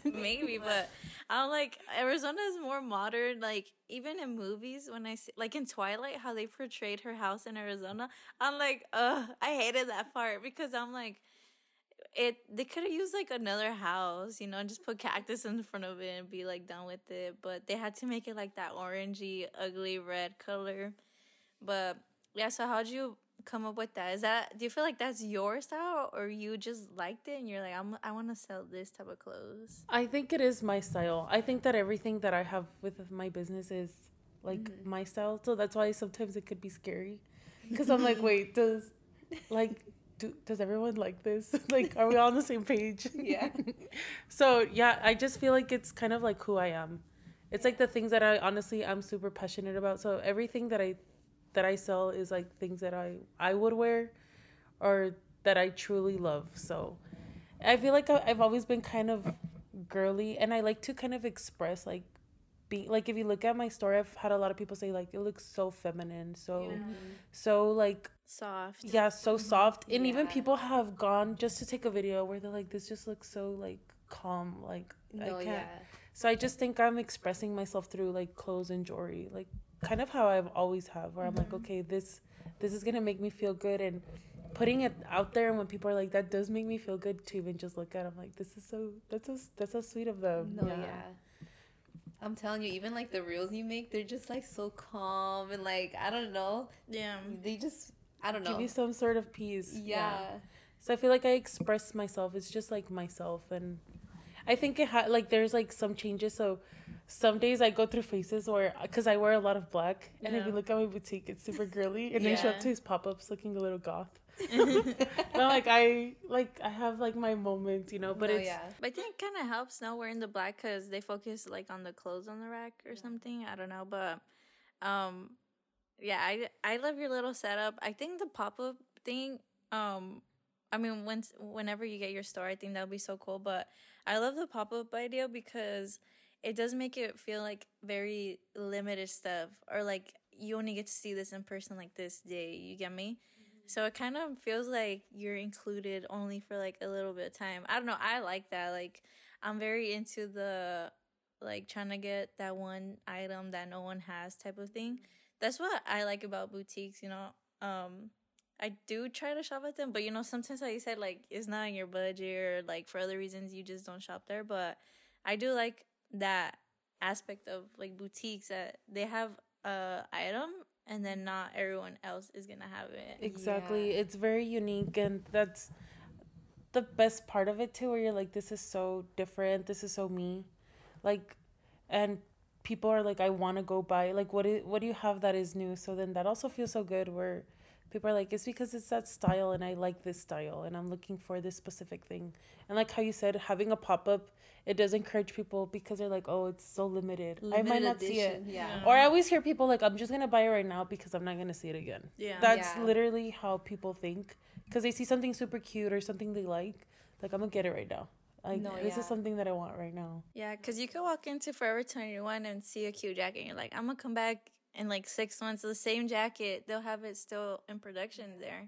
maybe but i'm like arizona is more modern like even in movies when i see like in twilight how they portrayed her house in arizona i'm like uh i hated that part because i'm like it they could have used like another house you know and just put cactus in front of it and be like done with it but they had to make it like that orangey ugly red color but yeah so how'd you come up with that is that do you feel like that's your style or you just liked it and you're like I'm, i want to sell this type of clothes I think it is my style. I think that everything that I have with my business is like Mm-hmm. my style. So that's why sometimes it could be scary. Because I'm like, wait, does like do, does everyone like this? like, are we all on the same page? Yeah. so yeah, I just feel like it's kind of like who I am. It's like the things that I honestly I'm super passionate about. So everything that I that I sell is like things that I I would wear or that I truly love. So I feel like I've always been kind of girly and I like to kind of express like be like if you look at my story I've had a lot of people say like it looks so feminine so so like soft. Yeah so soft. And even people have gone just to take a video where they're like this just looks so like calm. Like No, I oh, can't. yeah. so I just think I'm expressing myself through like clothes and jewelry, like kind of how I've always have, where I'm like, mm-hmm. okay, this this is gonna make me feel good, and putting it out there, and when people are like, that does make me feel good to even just look at, it, I'm like, this is so that's so that's so sweet of them. No, yeah. I'm telling you, even like the reels you make, they're just like so calm and like I don't know. yeah. They just I don't know. give you some sort of peace. yeah. So I feel like I express myself. It's just like myself, and I think it had like there's like some changes. So some days I go through phases where because I wear a lot of black, and if you look at my boutique, it's super girly, and I show up to his pop ups looking a little goth. no, like I like I have like my moments, you know, but no, it's yeah. but i think it kind of helps now wearing the black because they focus like on the clothes on the rack or something i don't know but um yeah i i love your little setup. I think the pop-up thing um i mean once whenever you get your store i think that would be so cool but i love the pop-up idea because it does make it feel like very limited stuff or like you only get to see this in person like this day you get me? So it kind of feels like you're included only for like a little bit of time. I don't know i like that like i'm very into the like trying to get that one item that no one has type of thing that's what i like about boutiques you know um I do try to shop at them, but you know, sometimes like you said, like it's not in your budget or like for other reasons you just don't shop there. But I do like that aspect of like boutiques that they have a item and then not everyone else is gonna have it. exactly Yeah. it's very unique, and that's the best part of it too. Where you're like, this is so different. This is so me, like, and people are like, I want to go buy. Like, what is, what do you have that is new? So then that also feels so good. Where people are like, it's because it's that style, and I like this style, and I'm looking for this specific thing. And like how you said, having a pop up, it does encourage people because they're like, oh, it's so limited. I might Limited not see it. Yeah. Or I always hear people like, I'm just gonna buy it right now because I'm not gonna see it again. Yeah. That's Yeah. literally how people think because they see something super cute or something they like. Like I'm gonna get it right now. Like No, this yeah. is something that I want right now. Yeah, because you could walk into Forever 21 and see a cute jacket and you're like, I'm gonna come back in like six months, the same jacket, they'll have it still in production there.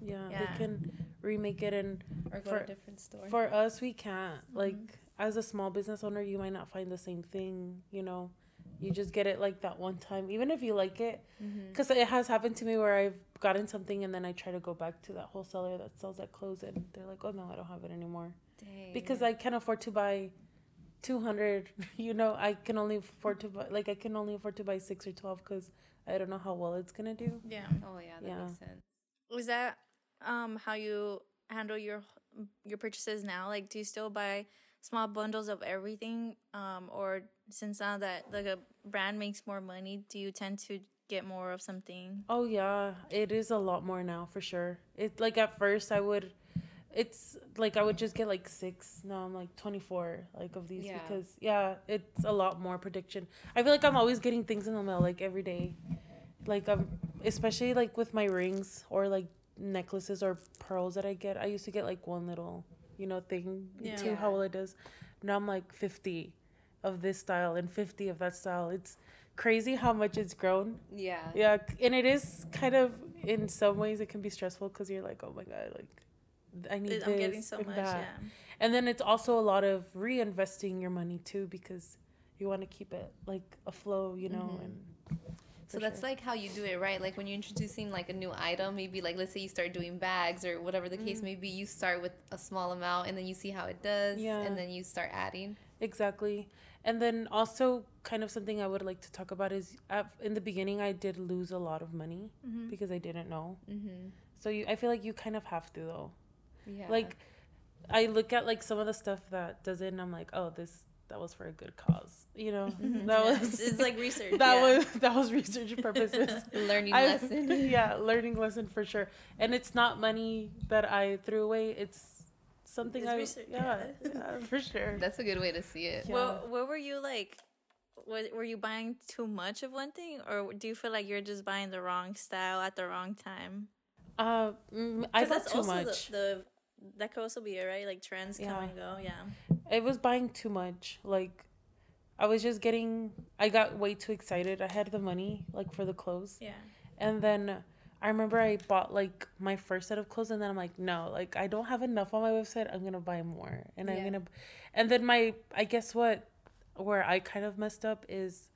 Yeah, Yeah. they can remake it and Or go for to a different store. for us we can't. Mm-hmm. Like as a small business owner, you might not find the same thing. You know, you just get it like that one time, even if you like it. Mm-hmm. Because it has happened to me where I've gotten something and then I try to go back to that wholesaler that sells that clothes and they're like, oh no, I don't have it anymore. Dang. because I can't afford to buy 200 you know I can only afford to buy like I can only afford to buy 6 or 12 cuz I don't know how well it's going to do Yeah. Oh yeah, that Yeah. makes sense. Is that um how you handle your your purchases now? Like, do you still buy small bundles of everything, um, or since now that like a brand makes more money, do you tend to get more of something? oh yeah it is a lot more now for sure it like at first I would it's like I would just get like 6 now I'm like 24 like of these Yeah. because yeah it's a lot more prediction I feel like I'm always getting things in the mail like every day Like um, especially like with my rings or like necklaces or pearls that I get. I used to get like one little, you know, thing Yeah. to how well it does. Now I'm like fifty of this style and fifty of that style. It's crazy how much it's grown. Yeah. Yeah, and it is kind of in some ways it can be stressful because you're like, oh my god, like I need to I'm this getting so and much. that. Yeah. And then it's also a lot of reinvesting your money too because you want to keep it like a flow, you know. Mhm. And So that's sure. like how you do it, right? Like when you're introducing like a new item, maybe like let's say you start doing bags or whatever the Mm. case may be, you start with a small amount and then you see how it does Yeah. and then you start adding. Exactly. And then also, kind of something I would like to talk about is at, in the beginning, I did lose a lot of money Mhm. because I didn't know. Mm-hmm. So you, I feel like you kind of have to though. Yeah. Like, I look at like some of the stuff that does it, and I'm like, oh, this that was for a good cause. You know, that Mm-hmm. Yeah, was it's, it's like research. that yeah. was that was research purposes. learning I- lesson. yeah, learning lesson for sure. And it's not money that I threw away. It's something It's I research, yeah, yeah. yeah, for sure. That's a good way to see it. Yeah. Well, what were you like? Were you buying too much of one thing, or do you feel like you're just buying the wrong style at the wrong time? Uh, mm, I 'Cause bought that's too also much. The, the that could also be it, right? Like trends come and go. Yeah. It was buying too much. Like, I was just getting. I got way too excited. I had the money like for the clothes, Yeah. and then I remember I bought like my first set of clothes, and then I'm like, no, like I don't have enough on my website. I'm gonna buy more, and I'm gonna, and then my I guess what where I kind of messed up is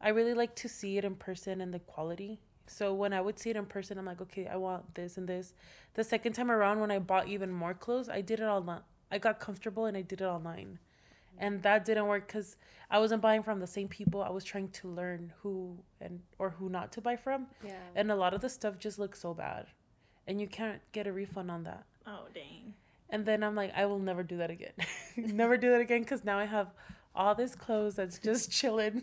I really like to see it in person and the quality. So when I would see it in person, I'm like, okay, I want this and this. The second time around, when I bought even more clothes, I did it online. I got comfortable and I did it online, and that didn't work because I wasn't buying from the same people. I was trying to learn who and or who not to buy from, Yeah. and a lot of the stuff just looks so bad, and you can't get a refund on that. Oh dang. And then I'm like, I will never do that again. never do that again because now I have all this clothes that's just chilling.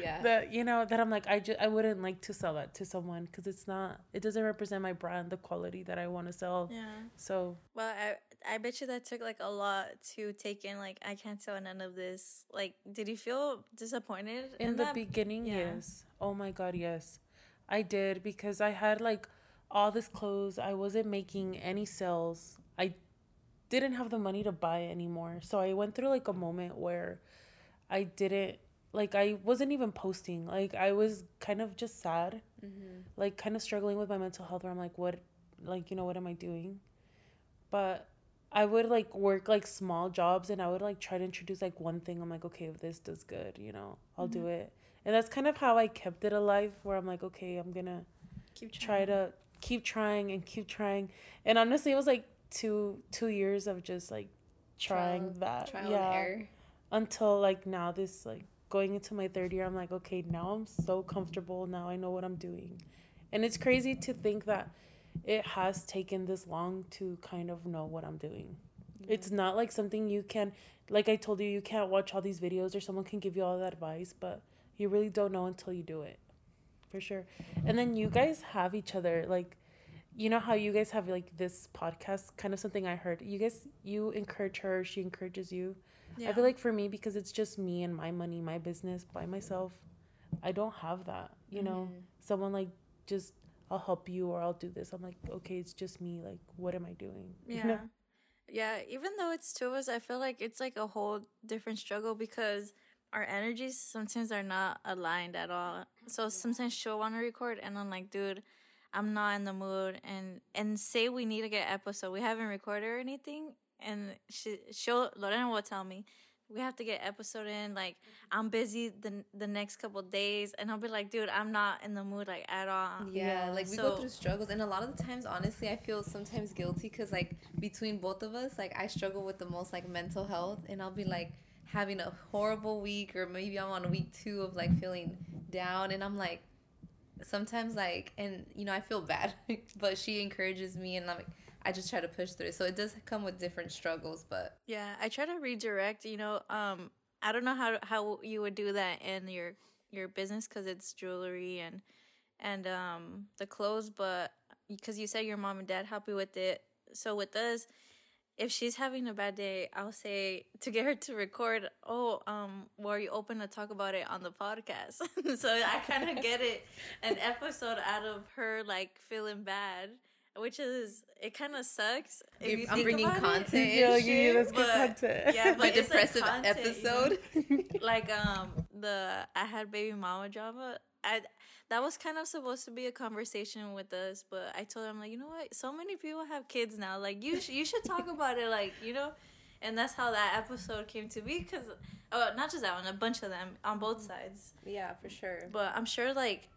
Yeah. That you know that I'm like I just I wouldn't like to sell that to someone because it's not it doesn't represent my brand the quality that I want to sell. Yeah. So Well, I I bet you that took like a lot to take in. Like I can't sell none of this. Like, did you feel disappointed in, the that? beginning, Yeah. yes. Oh my god, yes. I did because I had like all this clothes. I wasn't making any sales. Didn't have the money to buy anymore. So I went through like a moment where I didn't like I wasn't even posting. Like I was kind of just sad. Mm-hmm. Like kind of struggling with my mental health where I'm like what like you know what am I doing? But I would like work like small jobs and I would like try to introduce like one thing. I'm like, okay, if this does good, you know, I'll do mm-hmm. it. And that's kind of how I kept it alive where I'm like, okay, I'm gonna Keep try to keep trying and keep trying. And honestly it was like two two years of just like trying Trial- that. Trial yeah. Until like now this like going into my third year, I'm like, okay, now I'm so comfortable. Now I know what I'm doing. And it's crazy to think that it has taken this long to kind of know what I'm doing. It's not like something you can, like I told you, you can't watch all these videos or someone can give you all that advice, but you really don't know until you do it. For sure. And then you guys have each other. Like, you know how you guys have like this podcast, kind of something I heard. You guys, you encourage her, she encourages you. I feel like for me, because it's just me and my money, my business by myself, I don't have that. You know, mm-hmm. someone like just I'll help you or I'll do this. I'm like, okay, it's just me. Like, what am I doing? You Yeah. know? Yeah, even though it's two of us, I feel like it's like a whole different struggle because our energies sometimes are not aligned at all. So sometimes she'll want to record and I'm like, dude, I'm not in the mood and and say we need to get episode. We haven't recorded or anything and she she'll Lorena will tell me we have to get episode in like mm-hmm. i'm busy the the next couple days and i'll be like dude i'm not in the mood like at all Yeah, like we go through struggles, and a lot of the times, honestly, I feel sometimes guilty because, like, between both of us, like, I struggle with the most, like, mental health, and I'll be like having a horrible week, or maybe I'm on week two of like feeling down, and I'm like, sometimes, like, and you know, I feel bad, but she encourages me, and I'm like, I just try to push through. So it does come with different struggles, but Yeah, I try to redirect. You know, um, I don't know how how you would do that in your your business because it's jewelry and and um the clothes, but because you said your mom and dad help you with it. So with us, if she's having a bad day, I'll say to get her to record, oh, um, were you open to talk about it on the podcast? so I kind of get it an episode out of her like feeling bad, which is it kind of sucks. if I'm bringing about it. content. Yeah, yeah, yeah, shit, that's good but- content. Yeah, My but like depressive content, you know? episode. like um the I had baby mama drama. I that was kind of supposed to be a conversation with us, but I told him like, you know what? So many people have kids now. Like you, sh- you should talk about it. Like you know, and that's how that episode came to be. Cause oh, not just that one, a bunch of them on both sides. yeah, for sure. But I'm sure like,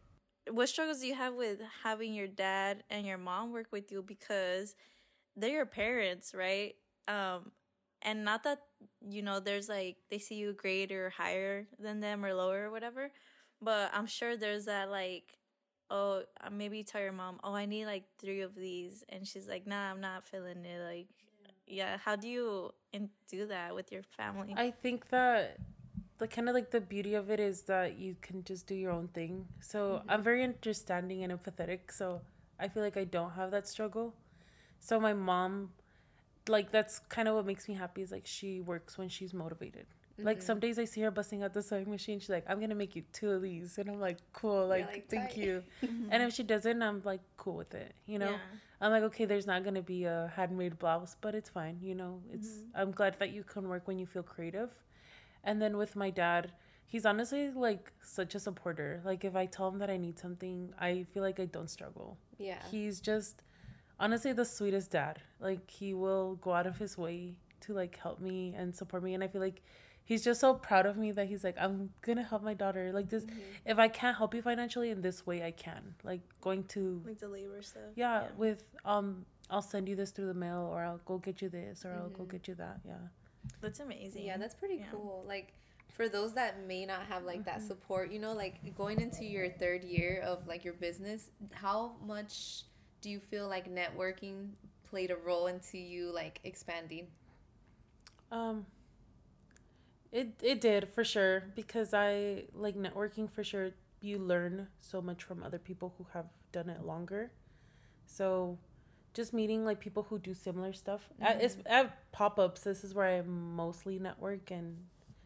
what struggles do you have with having your dad and your mom work with you because they're your parents, right? Um, and not that you know there's like they see you greater or higher than them or lower or whatever, but I'm sure there's that like, oh uh, maybe you tell your mom, oh I need like three of these, and she's like, nah, I'm not feeling it. Like, yeah, how do you in- do that with your family? I think that the kind of like the beauty of it is that you can just do your own thing. So I'm very understanding and empathetic. So I feel like I don't have that struggle. So my mom, like that's kind of what makes me happy is like she works when she's motivated. Like mm-hmm. some days I see her busting out the sewing machine. She's like, "I'm gonna make you two of these," and I'm like, "Cool, like, like, thank tight. you." Mm-hmm. and if she doesn't, I'm like, "Cool with it," you know. Yeah. I'm like, okay, there's not gonna be a handmade blouse, but it's fine, you know. It's mm-hmm. I'm glad that you can work when you feel creative. And then with my dad, he's honestly like such a supporter. Like if I tell him that I need something, I feel like I don't struggle. Yeah. He's just honestly the sweetest dad. Like he will go out of his way to like help me and support me and I feel like he's just so proud of me that he's like I'm going to help my daughter. Like this if I can't help you financially in this way I can. Like going to like the labor stuff. yeah, with um I'll send you this through the mail or I'll go get you this or I'll go Mm-hmm. get you that. Yeah. that's amazing. Yeah, that's pretty Yeah. cool. Like for those that may not have like that Mm-hmm. support, you know, like going into your third year of like your business, how much do you feel like networking played a role into you like expanding? Um it it did for sure because I like networking for sure you learn so much from other people who have done it longer. So just meeting like people who do similar stuff. At, mm-hmm. it's, at pop-ups this is where I mostly network and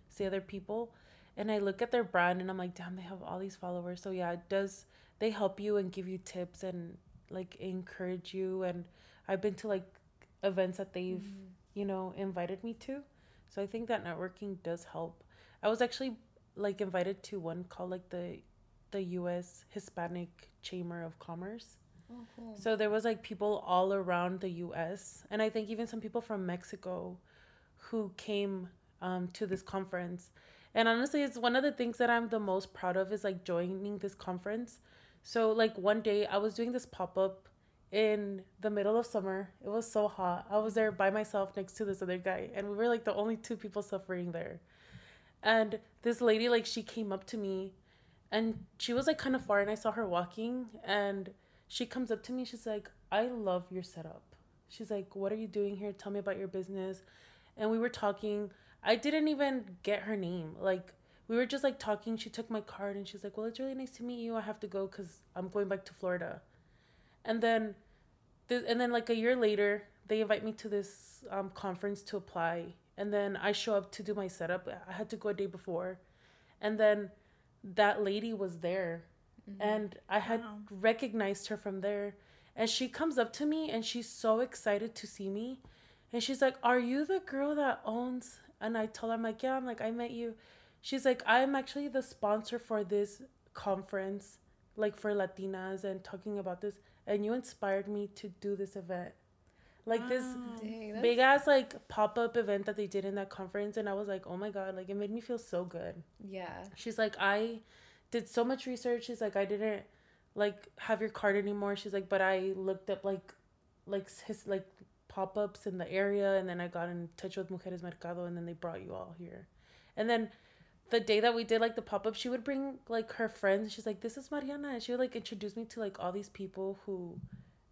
see other people and I look at their brand and I'm like damn they have all these followers. So yeah, it does they help you and give you tips and like encourage you and I've been to like events that they've mm-hmm. you know invited me to so i think that networking does help. I was actually like invited to one called like the the us hispanic chamber of commerce. Oh, cool. so there was like people all around the us and i think even some people from mexico who came um, to this conference. And honestly it's one of the things that i'm the most proud of is like joining this conference. So like one day i was doing this pop-up in the middle of summer. It was so hot. I was there by myself next to this other guy and we were like the only two people suffering there. And this lady like she came up to me and she was like kind of far and i saw her walking and she comes up to me. She's like i love your setup. She's like what are you doing here? Tell me about your business. And we were talking. I didn't even get her name. Like we were just like talking. She took my card and she's like well it's really nice to meet you. I have to go because i'm going back to florida and then th- and then like a year later they invite me to this um, conference to apply. And then i show up to do my setup. I had to go a day before. And then that lady was there. And i had Wow. recognized her from there. And she comes up to me and she's so excited to see me. And she's like are you the girl that owns and i told her i'm like yeah i'm like i met you. She's like i'm actually the sponsor for this conference like for latinas and talking about this and you inspired me to do this event. Like this ah, Dang, big ass like pop-up event that they did in that conference and i was like oh my god like it made me feel so good. Yeah. she's like i did so much research. She's like i didn't like have your card anymore. She's like but i looked up like like his like pop-ups in the area and then i got in touch with mujeres mercado and then they brought you all here. And then the day that we did like the pop-up she would bring like her friends. She's like this is mariana. And she would like introduce me to like all these people who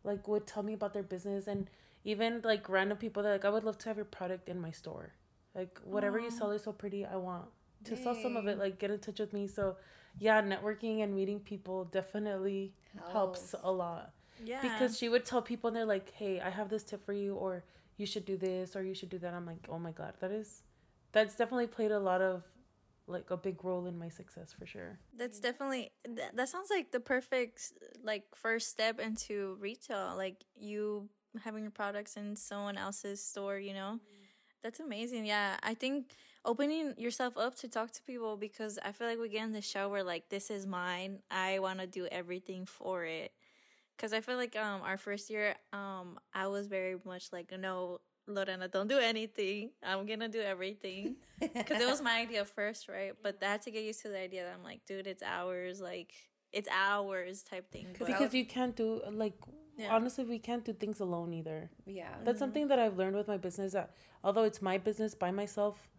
like would tell me about their business and even like random people that like i would love to have your product in my store. Like whatever you sell is so pretty i want to sell some of it like get in touch with me. So yeah networking and meeting people definitely helps, Helps. a lot. Yeah. because she would tell people and they're like hey i have this tip for you or you should do this or you should do that. I'm like, oh my god, that is, that's definitely played a lot of, like a big role in my success for sure. That's definitely that, that sounds like the perfect like first step into retail. Like you having your products in someone else's store, you know. That's amazing. Yeah, I think opening yourself up to talk to people because I feel like we get in the show where like this is mine. I want to do everything for it. Cuz I feel like um our first year um I was very much like no Lorena, don't do anything. I'm gonna do everything because it was my idea first, right? But I had to get used to the idea that I'm like, dude, it's ours, like it's ours type thing. But Because you can't do like Yeah. honestly, we can't do things alone either. Yeah. That's mm-hmm. something that I've learned with my business that although it's my business by myself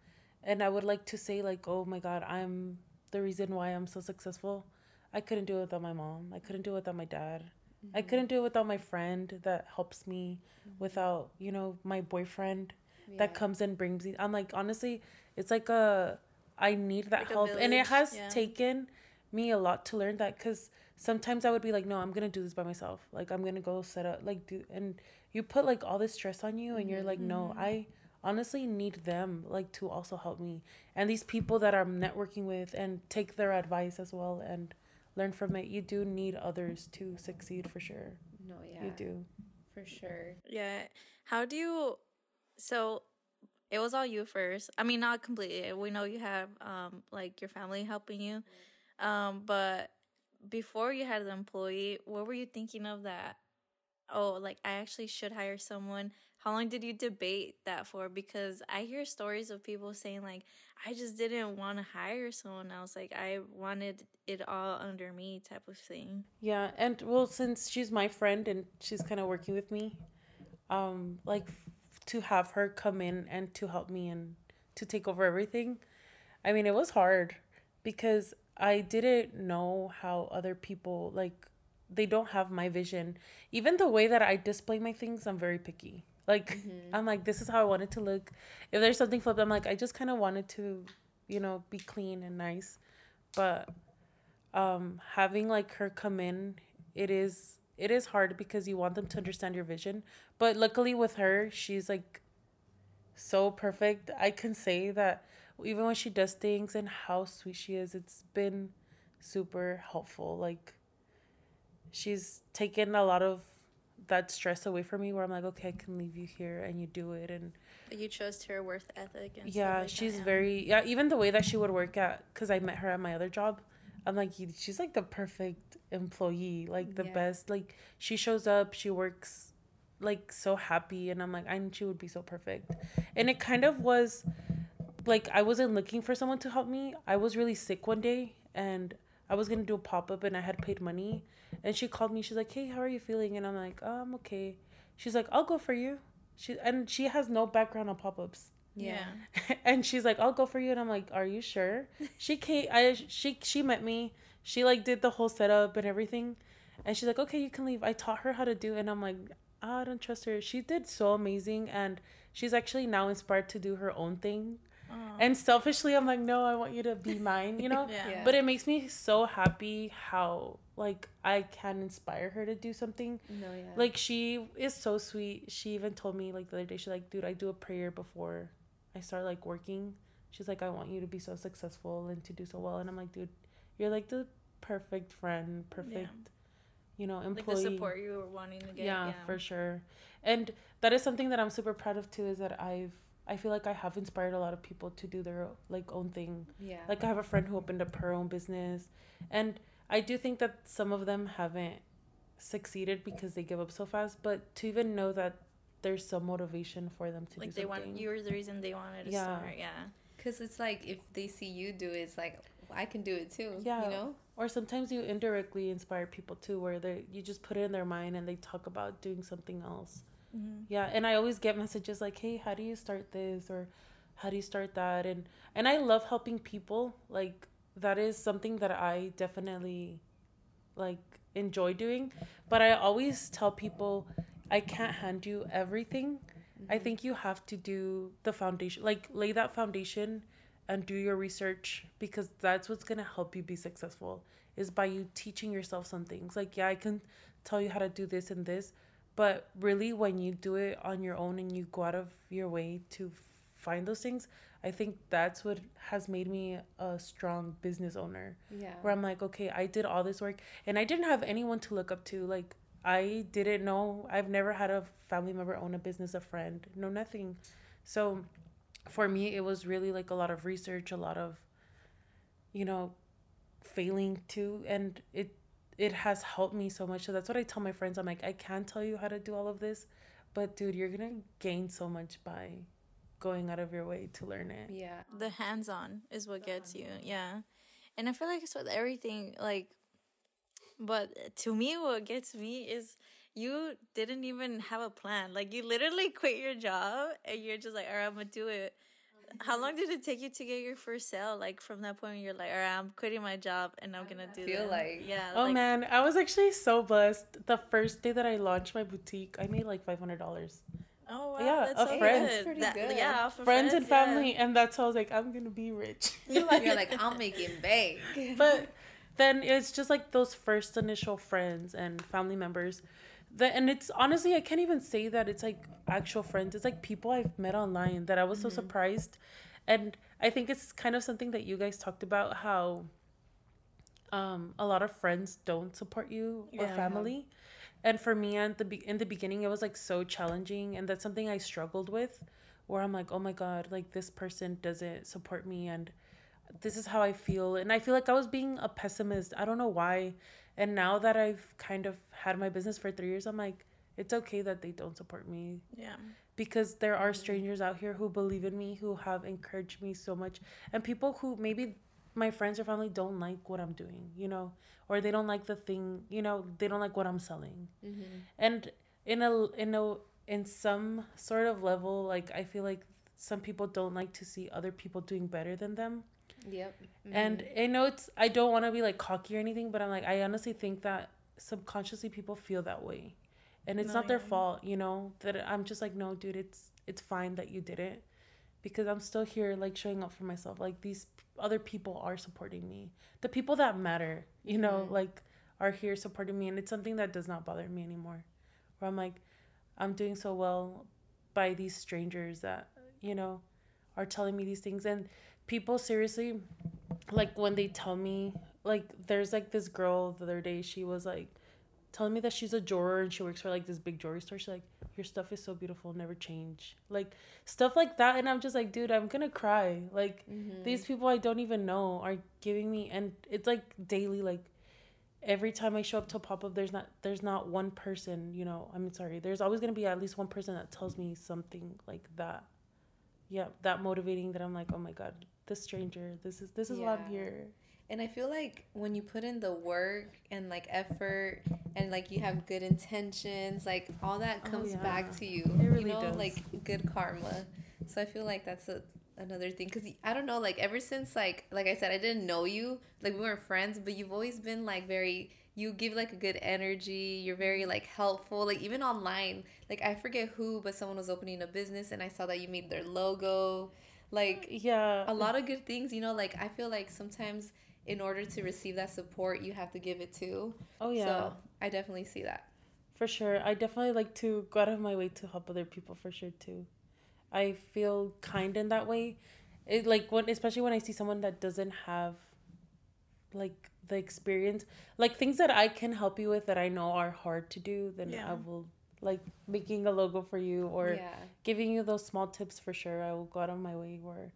and I would like to say like, oh my god, I'm the reason why I'm so successful. I couldn't do it without my mom. I couldn't do it without my dad. I mm-hmm. couldn't do it without my friend that helps me, mm-hmm. without, you know, my boyfriend that comes and brings me. I'm like honestly, it's like a I need that Like help and it has yeah. taken me a lot to learn that cuz sometimes I would be like, no, I'm gonna do this by myself. Like I'm gonna go set up, like do, and you put like all this stress on you, and you're like, no, mm-hmm. I honestly need them like to also help me, and these people that I'm networking with and take their advice as well and learn from it. You do need others to succeed for sure. No, yeah. You do. For sure. Yeah. How do you so it was all you first. I mean not completely. We know you have um like your family helping you. Um but before you had an employee, what were you thinking of that? Oh, like I actually should hire someone. How long did you debate that for? Because I hear stories of people saying like I just didn't want to hire someone else. Like I wanted it all under me type of thing. Yeah, and well, since she's my friend and she's kind of working with me, um, like to have her come in and to help me and to take over everything, I mean, it was hard because I didn't know how other people like they don't have my vision. Even the way that I display my things, I'm very picky. Like I'm like, this is how I want it to look. If there's something flipped, I'm like, I just kind of wanted to, you know, be clean and nice. But um having like her come in it is it is hard because you want them to understand your vision but luckily with her she's like so perfect i can say that even when she does things and how sweet she is it's been super helpful like she's taken a lot of that stress away from me where i'm like okay i can leave you here and you do it and you trust her worth ethic and yeah like she's that, very yeah even the way that she would work at because i met her at my other job i'm like she's like the perfect employee like the Yeah. best like she shows up she works like so happy and i'm like i knew she would be so perfect and it kind of was like i wasn't looking for someone to help me i was really sick one day and i was gonna do a pop-up and i had paid money. And she called me she's like hey how are you feeling? And i'm like oh, i'm okay. She's like i'll go for you. She and she has no background on pop-ups. Yeah. and she's like i'll go for you. And i'm like are you sure? She came i she she met me. She like did the whole setup and everything. And she's like okay you can leave. I taught her how to do and i'm like "Ah, i don't trust her. She did so amazing and she's actually now inspired to do her own thing Oh. and selfishly i'm like no i want you to be mine you know Yeah. Yeah. but it makes me so happy how like i can inspire her to do something No, yeah. like she is so sweet. She even told me like the other day, she's like, dude, I do a prayer before I start like working. She's like, I want you to be so successful and to do so well. And I'm like, dude, you're like the perfect friend, perfect, you know, employee. Like employee. the support you were wanting to get. yeah, Yeah, for sure. And that is something that I'm super proud of too. Is that I've I feel like I have inspired a lot of people to do their like own thing yeah. like I have a friend who opened up her own business, and I do think that some of them haven't succeeded because they give up so fast. But to even know that there's some motivation for them to Like do they something. want you were the reason they wanted to Yeah. start. Yeah. Because it's like if they see you do it, it's like I can do it too. Yeah. You know? or sometimes you indirectly inspire people too, where they you just put it in their mind and they talk about doing something else. Mm-hmm. Yeah, and I always get messages like, "Hey, how do you start this?" or "How do you start that?" and and I love helping people. Like that is something that I definitely like enjoy doing, but I always tell people I can't hand you everything. I think you have to do the foundation, like lay that foundation and do your research because that's what's going to help you be successful is by you teaching yourself some things. Like, yeah, I can tell you how to do this and this, but really when you do it on your own and you go out of your way to find those things i think that's what has made me a strong business owner. Yeah. where i'm like okay i did all this work and i didn't have anyone to look up to. Like i didn't know i've never had a family member own a business a friend no nothing. So for me it was really like a lot of research a lot of you know failing too and it it has helped me so much so that's what i tell my friends i'm like i can't tell you how to do all of this but dude you're gonna gain so much by going out of your way to learn it Yeah. the hands on is what gets you. Yeah. And I feel like it's with everything. Like, but to me, what gets me is you didn't even have a plan. Like, you literally quit your job and you're just like, all right, I'm going to do it. How long did it take you to get your first sale? Like, from that point, you're like, all right, I'm quitting my job and I'm going to do feel this. like- yeah. oh like, man i was actually so blessed the first day that i launched my boutique i made like $500 Oh, wow. Yeah, that's of so friends. good. Pretty That- good. Yeah, off of friends and yeah. family and that's how i was like i'm gonna be rich You're like, I'm making bank. but then it's just like those first initial friends and family members that and it's honestly i can't even say that it's like actual friends it's like people i've met online that i was so surprised and i think it's kind of something that you guys talked about how um a lot of friends don't support you or Yeah. family and for me at the be- in the beginning it was like so challenging and that's something i struggled with where i'm like oh my god like this person doesn't support me and this is how I feel. And I feel like I was being a pessimist. I don't know why. And now that I've kind of had my business for three years, I'm like, it's okay that they don't support me Yeah. because there are mm-hmm. strangers out here who believe in me, who have encouraged me so much, and people who maybe my friends or family don't like what I'm doing, you know, or they don't like the thing, you know, they don't like what I'm selling. Mm-hmm. And in a in a in some sort of level, like I feel like some people don't like to see other people doing better than them. Yep. And mm-hmm. I know it's I don't want to be like cocky or anything, but I'm like I honestly think that subconsciously people feel that way. And it's No, not their yeah. fault, you know, that I'm just like no, dude, it's it's fine that you did it because I'm still here like showing up for myself. Like these other people are supporting me. The people that matter, you know, mm-hmm. like are here supporting me and it's something that does not bother me anymore. Where I'm like I'm doing so well by these strangers that, you know, are telling me these things and people seriously like when they tell me like there's like this girl the other day she was like telling me that she's a jeweler and she works for like this big jewelry store. She's like your stuff is so beautiful never change. Like stuff like that and i'm just like dude i'm gonna cry. Like mm-hmm. these people i don't even know are giving me and it's like daily like every time i show up to a pop-up there's not there's not one person you know i'm sorry there's always gonna be at least one person that tells me something like that. Yeah that motivating that i'm like oh my god this stranger this is this is why i'm here And I feel like when you put in the work and like effort and like you have good intentions, like all that Oh, comes back to you. It really you know, does. like good karma. So I feel like that's a another thing because I don't know, like ever since like like I said, I didn't know you, like we weren't friends, but you've always been like very. You give like a good energy. You're very like helpful. Like even online, like I forget who, but someone was opening a business and I saw that you made their logo. Like yeah a lot of good things you know like i feel like sometimes in order to receive that support you have to give it too oh yeah so i definitely see that For sure. I definitely like to go out of my way to help other people for sure too. I feel kind in that way. It like when especially when I see someone that doesn't have like the experience, like things that I can help you with that I know are hard to do, then Yeah. I will like making a logo for you or yeah giving you those small tips for sure. I will go out of my way where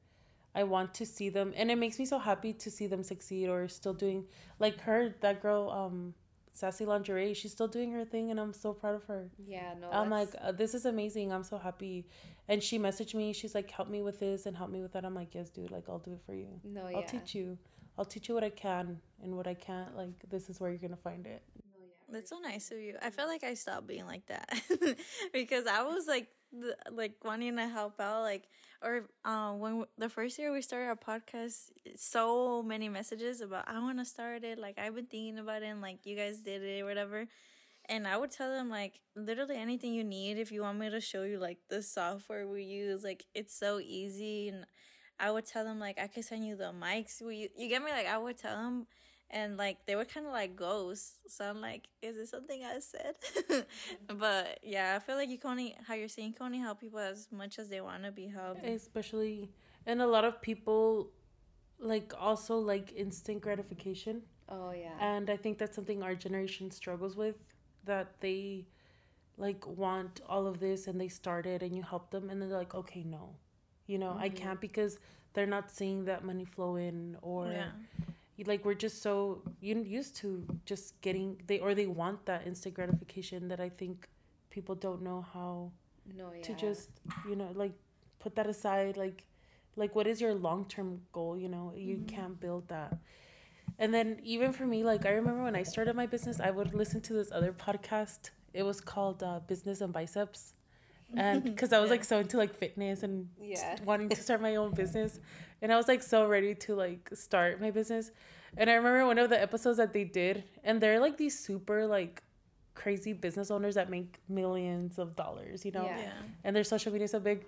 I want to see them and it makes me so happy to see them succeed or still doing like her that girl um Sassy Lingerie, she's still doing her thing and I'm so proud of her. yeah no I'm like that's- uh, this is amazing. I'm so happy. And she messaged me. She's like help me with this and help me with that. I'm like yes, dude, like I'll do it for you. no I'll yeah teach you. I'll teach you what I can and what I can't. Like this is where you're going to find it. That's so nice of you. I feel like I stopped being like that because I was like, the, like wanting to help out, like, or um, when w- the first year we started our podcast, so many messages about I want to start it. Like I've been thinking about it, and like you guys did it, or whatever. And I would tell them like literally anything you need. If you want me to show you like the software we use, like it's so easy. And I would tell them like I could send you the mics. We you get me? Like I would tell them and like they were kind of like ghosts. So I'm like, is it something I said? but yeah, I feel like you can only how you're saying you can only help people as much as they want to be helped. especially and a lot of people like also like instant gratification Oh yeah. and i think that's something our generation struggles with that they like want all of this and they started and you help them and they're like okay no you know i mm-hmm. can't because they're not seeing that money flow in or Yeah. Like we're just so used to just getting they or they want that instant gratification that i think people don't know how no, yeah. to just you know like put that aside like like what is your long-term goal you know? You can't build that. And then even for me like i remember when i started my business i would listen to this other podcast. It was called uh, business and biceps. And because i was like so into like fitness and Yeah. wanting to start my own business and i was like so ready to like start my business and i remember one of the episodes that they did and they're like these super like crazy business owners that make millions of dollars you know Yeah. Yeah. and their social media is so big.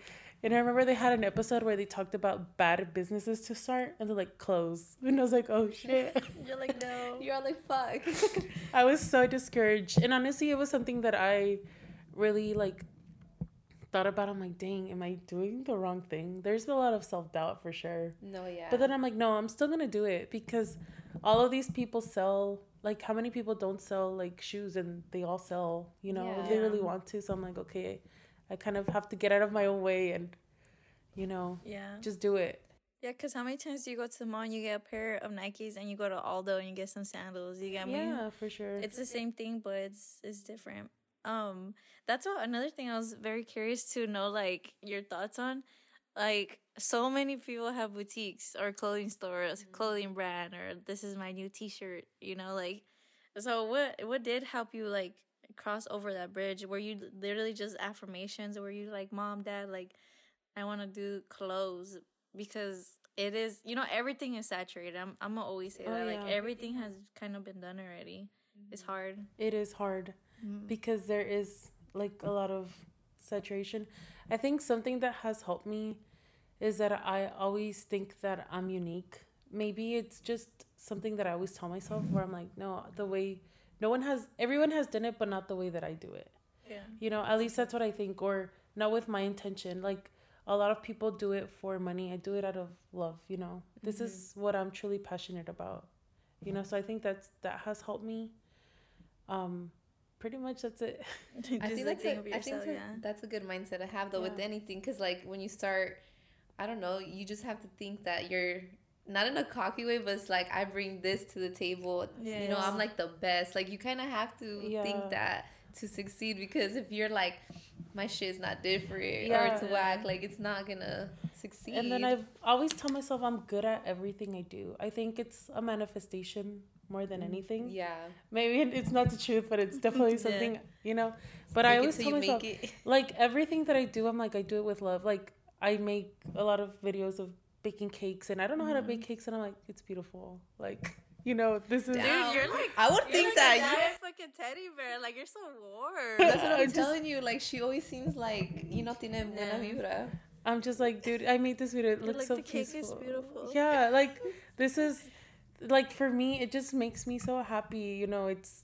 And I remember they had an episode where they talked about bad businesses to start and to like close. And I was like, oh shit. You're like no. You're like fuck. I was so discouraged. And honestly, it was something that I really like thought about. I'm like, dang, am I doing the wrong thing? There's a lot of self doubt for sure. no, yeah. But then I'm like, no, I'm still gonna do it because all of these people sell. Like, how many people don't sell like shoes and they all sell? You know, if they really want to. So I'm like, okay, I kind of have to get out of my own way and, you know, Yeah. just do it. Yeah, because how many times do you go to the mall and you get a pair of Nikes and you go to Aldo and you get some sandals? You get me? Yeah, for sure. It's the same thing, but it's it's different. Um, that's what another thing I was very curious to know, like your thoughts on, like so many people have boutiques or clothing stores, clothing brand, or this is my new T-shirt. You know, like so what what did help you like cross over that bridge? Were you literally just affirmations? Were you like, mom, dad, like I want to do clothes because it is you know everything is saturated. I'm I'm gonna always say Oh, that like everything has kind of been done already. It's hard. it is hard Mm-hmm. because there is like a lot of saturation. I think something that has helped me is that I always think that I'm unique. Maybe it's just something that I always tell myself where I'm like, no, the way no one has everyone has done it but not the way that I do it. Yeah. You know, at least that's what I think or not with my intention. Like a lot of people do it for money. I do it out of love, you know. This is what I'm truly passionate about. You know, so I think that's that has helped me. Um pretty much that's it. I think that's a, of I think that's yeah. that's a good mindset to have though with anything because like when you start, I don't know, you just have to think that you're not in a cocky way, but it's like I bring this to the table. You know, I'm like the best. Like you kind of have to Yeah. think that to succeed because if you're like my shit's not different or Yeah. it's whack, like it's not gonna succeed. And then I've always tell myself I'm good at everything I do. I think it's a manifestation more than mm-hmm. anything. yeah, Maybe it's not the truth, but it's definitely Yeah. something, you know. But I Make it always tell myself like everything that I do, I'm like I do it with love. Like I make a lot of videos of baking cakes and I don't know how to bake mm-hmm. cakes and I'm like it's beautiful. Like, you know, this is Damn. you're like I would think that You're like that a you giant fucking teddy bear. Like you're so warm. That's what I I'm just- telling you. Like she always seems like you know tiene buena vibra. I'm just like, dude, I made this video. It You're looks like, so "The cake is beautiful. Yeah, like this is like for me, it just makes me so happy. You know, it's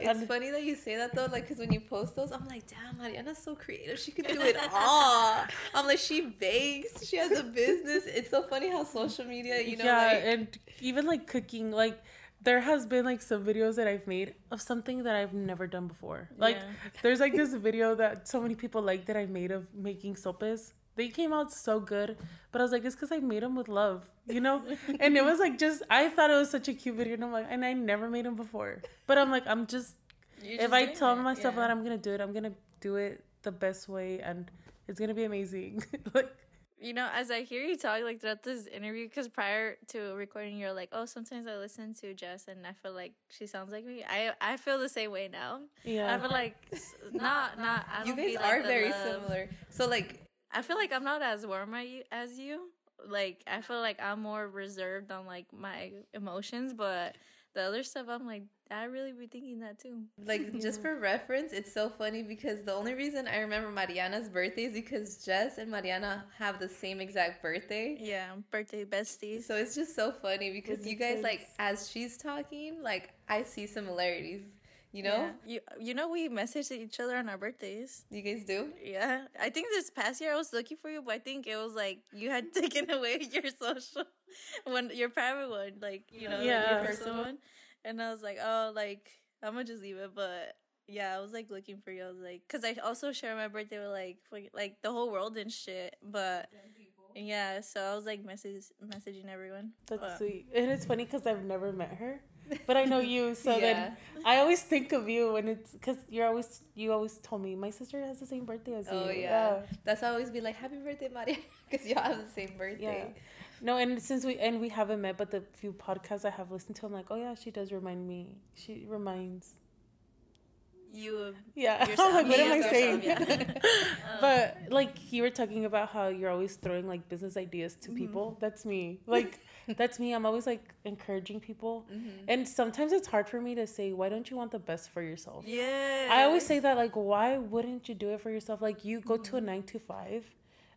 It's funny that you say that though, like, cause when you post those, I'm like, damn, Mariana's so creative. She could do it all. I'm like, she bakes. She has a business. It's so funny how social media, you know, yeah, like, and even like cooking, like there has been like some videos that I've made of something that I've never done before. Like Yeah. there's like this video that so many people like that I made of making sopes. They came out so good, but I was like, it's because I made them with love, you know. and it was like just I thought it was such a cute video, and I'm like, and I never made them before, but I'm like, I'm just You're if just I tell it, myself yeah. that I'm gonna do it, I'm gonna do it the best way, and it's gonna be amazing. like You know, as I hear you talk like throughout this interview, because prior to recording, you're like, "Oh, sometimes I listen to Jess and I feel like she sounds like me." I I feel the same way now. yeah, I feel like s- not not. I you don't guys be like are the very love. similar. So like, I feel like I'm not as warm as you. Like I feel like I'm more reserved on like my emotions, but the other stuff, I'm like, I really be thinking that too. Like just for reference, it's so funny because the only reason I remember Mariana's birthday is because Jess and Mariana have the same exact birthday. Yeah, birthday besties. So it's just so funny because you guys like as she's talking, like I see similarities. You know? Yeah. you you know we messaged each other on our birthdays. You guys do? Yeah, I think this past year I was looking for you, but I think it was like you had taken away your social, one your private one, like you know, Yeah. your personal one, and I was like, oh, like I'm gonna just leave it. But yeah, I was like looking for you. I was like, because I also share my birthday with like for- like the whole world and shit. But yeah, so I was like message messaging everyone. That's But- sweet. And it's funny because I've never met her, but I know you. So Yeah. then I always think of you when it's because you're always you always told me my sister has the same birthday as Oh you. yeah. That's why I always be like, Happy birthday, Maria because y'all have the same birthday. Yeah. No, and since we and we haven't met, but the few podcasts I have listened to, I'm like, oh yeah, she does remind me. She reminds. You of Yeah. Yourself. like, what am I saying? yeah. Um, but like you were talking about how you're always throwing like business ideas to people. Mm-hmm. That's me. Like that's me. I'm always like encouraging people, mm-hmm. and sometimes it's hard for me to say, why don't you want the best for yourself? yeah. I always say that like why wouldn't you do it for yourself? Like you go to a mm-hmm. nine to five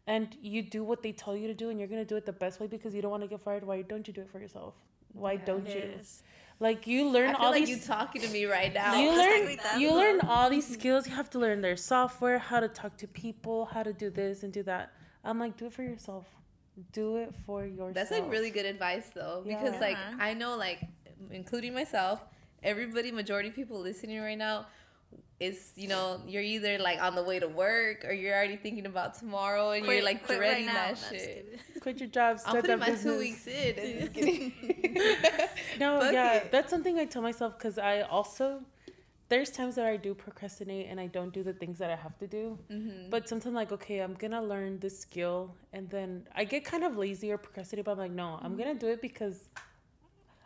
and you do what they tell you to do and you're gonna do it the best way because you don't want to get fired. Why don't you do it for yourself? Why don't you? Yes. Like you learn all these. I feel all like these you talking to me right now. you learn like that, you though. learn all these skills. You have to learn their software, how to talk to people, how to do this and do that. I'm like, do it for yourself. Do it for yourself. That's like really good advice though, because Yeah. like Uh-huh. I know like including myself, everybody, majority of people listening right now is you know you're either like on the way to work or you're already thinking about tomorrow and you're like quit right dreading that That's shit. quit your job. I'm putting that my business. two weeks in. and just kidding. No, Fuck yeah, it. that's something I tell myself because I also there's times that I do procrastinate and I don't do the things that I have to do. Mm-hmm. But sometimes like, okay, I'm gonna learn this skill, and then I get kind of lazy or procrastinate. But I'm like, no, I'm gonna do it because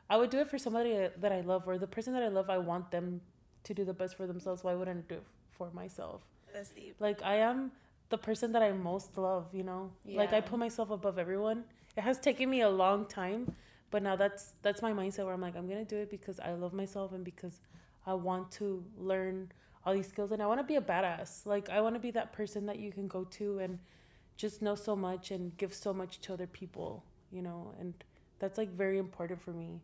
I would do it for somebody that I love or the person that I love. I want them to do the best for themselves. Why wouldn't I do it for myself? That's deep. Like I am the person that I most love, you know? yeah. Like I put myself above everyone. It has taken me a long time, but now that's that's my mindset where I'm like I'm to do it because I love myself and because I want to learn all these skills and I want to be a badass. Like I want to be that person that you can go to and just know so much and give so much to other people, you know? And that's like very important for me.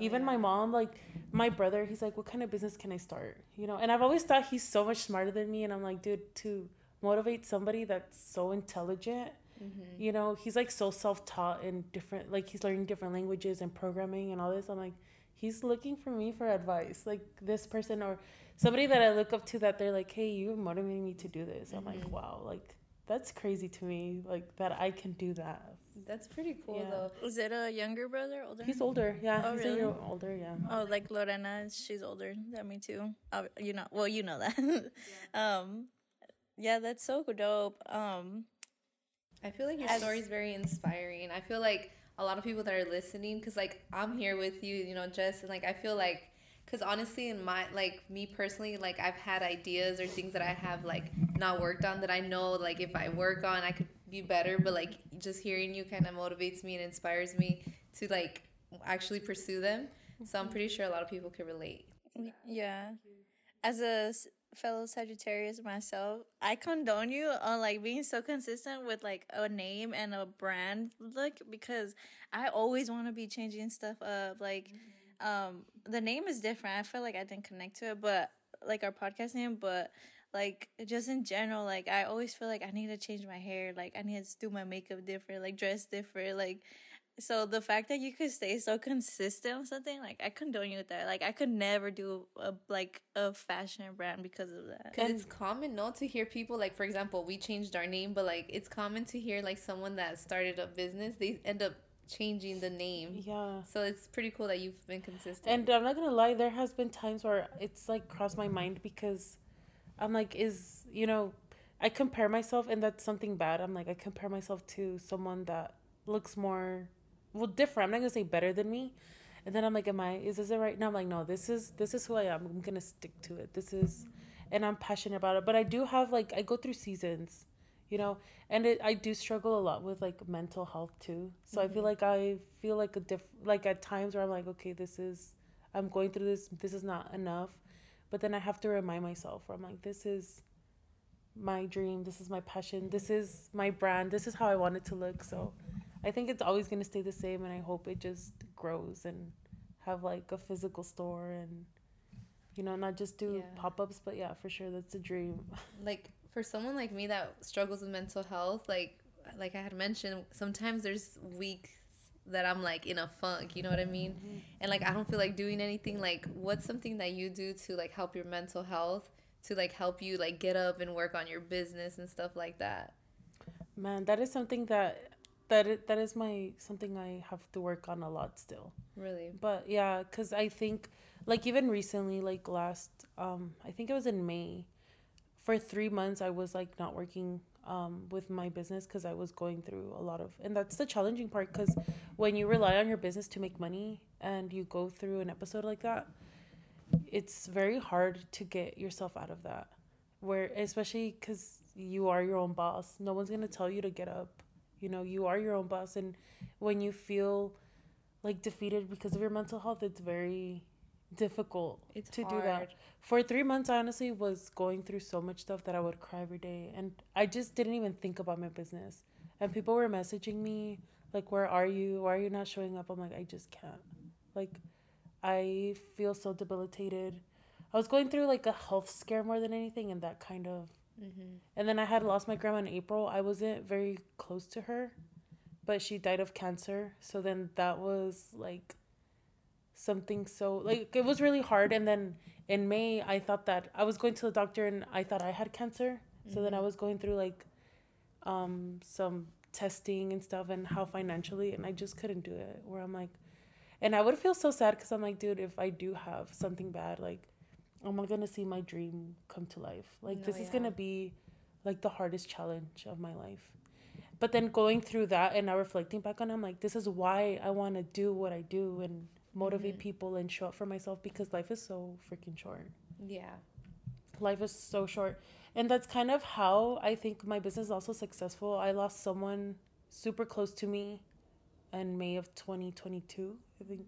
Even my mom, like my brother, he's like, "What kind of business can I start?" You know, and I've always thought he's so much smarter than me, and I'm like, dude, to motivate somebody that's so intelligent, mm-hmm. you know, he's like so self-taught and different, like he's learning different languages and programming and all this. I'm like, he's looking for me for advice, like this person or somebody that I look up to that they're like, hey, you motivating me to do this. I'm like, wow, like that's crazy to me, like that I can do that. That's pretty cool Yeah. though. Is it a younger brother, older? He's older, yeah, Oh, he's really? a year older, yeah. Oh, like Lorena, she's older than me too. Uh, you know, well, you know that. um, yeah, that's so dope. Um, I feel like your As- story is very inspiring. I feel like a lot of people that are listening, because like I'm here with you, you know, just and like I feel like, because honestly, in my like me personally, like I've had ideas or things that I have like not worked on that I know like if I work on, I could be better. But like just hearing you kind of motivates me and inspires me to like actually pursue them. So I'm mm-hmm. pretty sure a lot of people could relate. yeah, as a fellow Sagittarius myself, I condone you on like being so consistent with like a name and a brand look because I always want to be changing stuff up. Like, um, the name is different. I feel like I didn't connect to it, but like our podcast name, but like just in general, like I always feel like I need to change my hair. Like I need to do my makeup different, like dress different, like. So the fact that you could stay so consistent with something, like I condone you with that. Like I could never do a like a fashion brand because of that. Because it's common, no, to hear people like, for example, we changed our name, but like it's common to hear like someone that started a business, they end up changing the name. Yeah. So it's pretty cool that you've been consistent. And I'm not gonna lie, there has been times where it's like crossed my mind because I'm like, is you know, I compare myself and that's something bad. I'm like, I compare myself to someone that looks more well different. I'm not gonna say better than me. And then I'm like, am I is this it right now? I'm like, no, this is this is who I am. I'm gonna stick to it. This is and I'm passionate about it. But I do have like I go through seasons, you know, and it, I do struggle a lot with like mental health too. So I feel mm-hmm. like I feel like a diff like at times where I'm like, okay, this is I'm going through this. This is not enough. But then I have to remind myself, where I'm like, this is my dream. This is my passion. This is my brand. This is how I want it to look. So I think it's always going to stay the same. And I hope it just grows and have like a physical store and, you know, not just do Yeah. pop ups. But yeah, for sure, that's a dream. like for someone like me that struggles with mental health like like i had mentioned sometimes there's weeks that i'm like in a funk you know what i mean mm-hmm. and like i don't feel like doing anything like what's something that you do to like help your mental health to like help you like get up and work on your business and stuff like that Man, that is something that. That is, that is my something I have to work on a lot still. really But yeah, because I think, like, even recently, like last, um, I think it was in May, for three months, I was like not working um, with my business because I was going through a lot of, and that's the challenging part because when you rely on your business to make money and you go through an episode like that, it's very hard to get yourself out of that. Where, especially because you are your own boss, no one's gonna tell you to get up. You know, you are your own boss, and when you feel like defeated because of your mental health, it's very difficult It's to do that. For three months, I honestly was going through so much stuff that I would cry every day, and I just didn't even think about my business. And people were messaging me like, "Where are you? Why are you not showing up?" I'm like, I just can't. Like, I feel so debilitated. I was going through like a health scare more than anything, and that kind of. And then I had lost my grandma in April. I wasn't very close to her, but she died of cancer. So then that was like something so like it was really hard. And then in May, I thought that I was going to the doctor and I thought I had cancer. So then I was going through like um some testing and stuff and how financially and I just couldn't do it. Where I'm like, and I would feel so sad because I'm like, dude, if I do have something bad, like, am I gonna see my dream come to life? Like, No, this is gonna be like the hardest challenge of my life. But then going through that and now reflecting back on, it, I'm like, this is why I want to do what I do and motivate mm-hmm. people and show up for myself because life is so freaking short. Yeah. Life is so short. And that's kind of how i think my business is also successful. I lost someone super close to me in may of 2022 i think.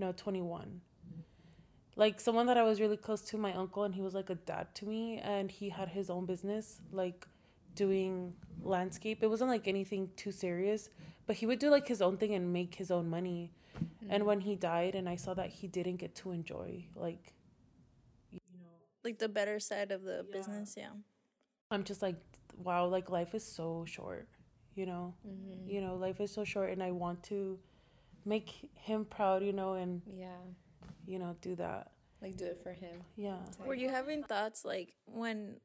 No 21 like someone that i was really close to my uncle and he was like a dad to me and he had his own business like doing landscape. It wasn't like anything too serious but he would do like his own thing and make his own money. And when he died and i saw that he didn't get to enjoy like you know, Like the better side of the business, yeah. I'm just like, wow, like life is so short, you know? Mm-hmm. You know, life is so short, and I want to make him proud, you know, and, yeah you know, do that. like do it for him Yeah. Were you having thoughts like when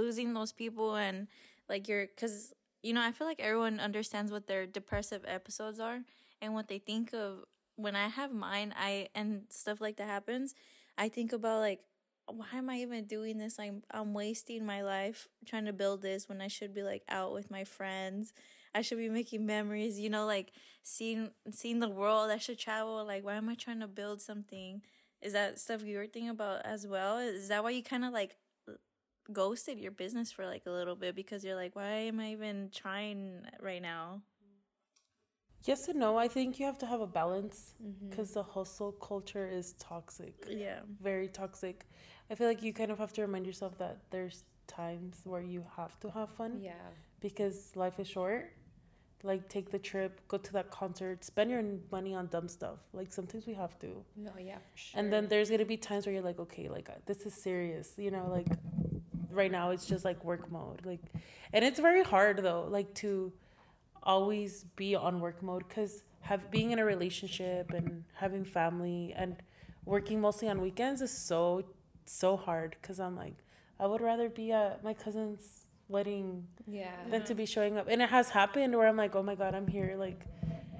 losing those people and like you're because you know I feel like everyone understands what their depressive episodes are and what they think of when I have mine I and stuff like that happens I think about like why am I even doing this I'm I'm wasting my life trying to build this when I should be like out with my friends I should be making memories you know like seeing seeing the world I should travel like why am I trying to build something is that stuff you were thinking about as well? Is that why you kind of like ghosted your business for like a little bit because you're like, why am I even trying right now? Yes and no. I think you have to have a balance mm-hmm. because the hustle culture is toxic, Yeah. very toxic. I feel like you kind of have to remind yourself that there's times where you have to have fun yeah because life is short. Like, take the trip, go to that concert, spend your money on dumb stuff. Like, sometimes we have to. no yeah for sure And then there's gonna be times where you're like, okay, like uh, this is serious, you know, like right now it's just like work mode, like, and it's very hard though, like to always be on work mode because have being in a relationship and having family and working mostly on weekends is so so hard because I'm like, I would rather be at my cousin's wedding yeah than to be uh-huh. showing up. And it has happened where I'm like, oh my God, I'm here. Like,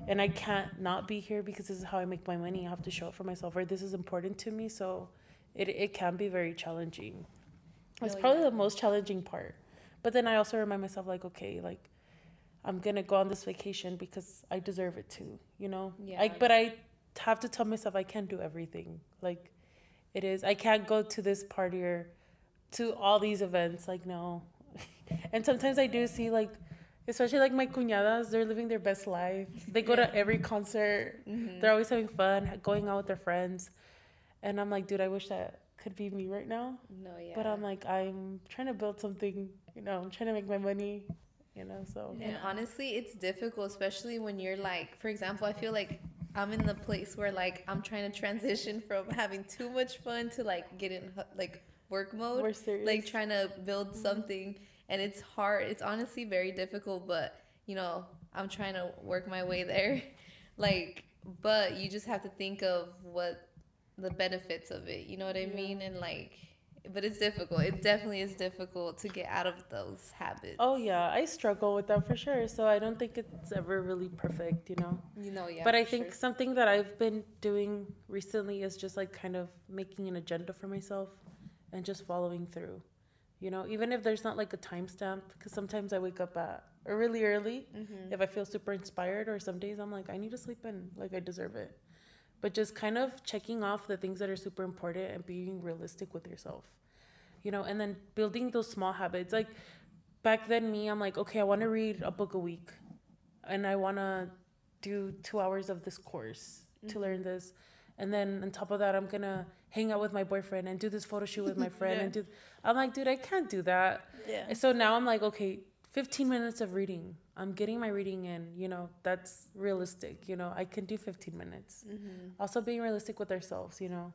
and I can't not be here because this is how I make my money. I have to show up for myself, or this is important to me. So it, it can be very challenging. It's No, probably yeah. the most challenging part. But then I also remind myself, like, okay, like, I'm going to go on this vacation because I deserve it too, you know? Yeah. Like, but I have to tell myself I can't do everything. Like, it is, I can't go to this party or to all these events. Like, no. And sometimes I do see, like, especially like my cuñadas, they're living their best life. They go to every concert. Mm-hmm. They're always having fun, going out with their friends. and I'm like, dude, I wish that could be me right now. No, yeah. But I'm like, I'm trying to build something. You know, I'm trying to make my money. You know, so And honestly, it's difficult, especially when you're like, for example, I feel like I'm in the place where like I'm trying to transition from having too much fun to like getting like work mode, More serious. like trying to build something, and it's hard. It's honestly very difficult, but you know, I'm trying to work my way there. like, but you just have to think of what the benefits of it. You know what I mean? And like. But it's difficult. It definitely is difficult to get out of those habits. Oh yeah, I struggle with that for sure. So I don't think it's ever really perfect, you know. You know, yeah. but I think sure. something that I've been doing recently is just like kind of making an agenda for myself and just following through. You know, even if there's not like a timestamp, because sometimes I wake up at really early Mm-hmm. if I feel super inspired, or some days I'm like, I need to sleep in, like I deserve it. But just kind of checking off the things that are super important and being realistic with yourself, you know, and then building those small habits. Like back then, me, I'm like, okay, I want to read a book a week, and I want to do two hours of this course to learn this. And then on top of that, I'm gonna hang out with my boyfriend and do this photo shoot with my friend and do. I'm like, dude, I can't do that. Yeah. And so now I'm like, okay, 15 minutes of reading. I'm getting my reading in. You know, that's realistic. You know, I can do 15 minutes. Mm-hmm. Also being realistic with ourselves. You know,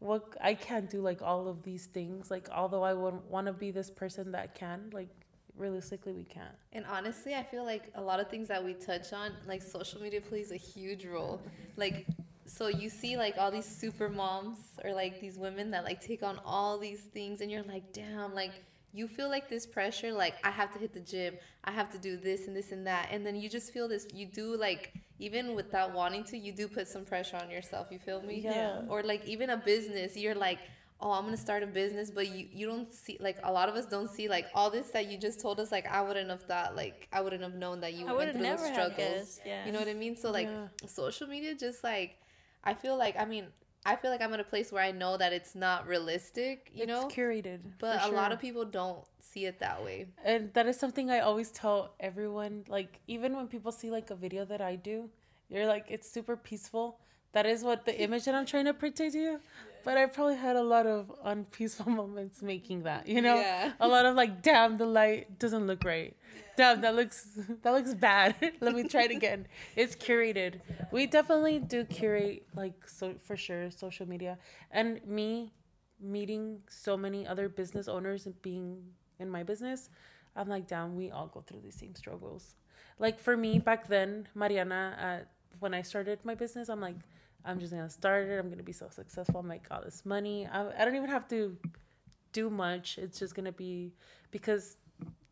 what I can't do like all of these things. Like although I would want to be this person that can, like realistically we can't. And honestly, I feel like a lot of things that we touch on, like social media plays a huge role. Like, so you see like all these super moms or like these women that like take on all these things, and you're like, damn, like you feel like this pressure, like I have to hit the gym, I have to do this and this and that, and then you just feel this. You do like even without wanting to, you do put some pressure on yourself. You feel me? Yeah. Or like even a business, you're like. Oh, I'm gonna start a business, but you, you don't see like a lot of us don't see like all this that you just told us. Like I wouldn't have thought, like I wouldn't have known that you I went through those never struggles. yeah. You know what I mean? So like Yeah. social media, just like I feel like I mean I feel like I'm at a place where I know that it's not realistic. You it's know, curated. but for a lot of people don't see it that way. and that is something I always tell everyone. Like even when people see like a video that I do, you're like, it's super peaceful. That is what the image that I'm trying to portray to you. But I probably had a lot of unpeaceful moments making that. You know, Yeah. a lot of like, damn, the light doesn't look right. Damn, that looks that looks bad. Let me try it again. It's curated. We definitely do curate like so for sure social media. And me meeting so many other business owners and being in my business, I'm like, damn, we all go through the same struggles. Like for me back then, Mariana, uh, when I started my business, I'm like, I'm just gonna start it. I'm gonna be so successful. I'm make all this money. I, I don't even have to do much. It's just gonna be because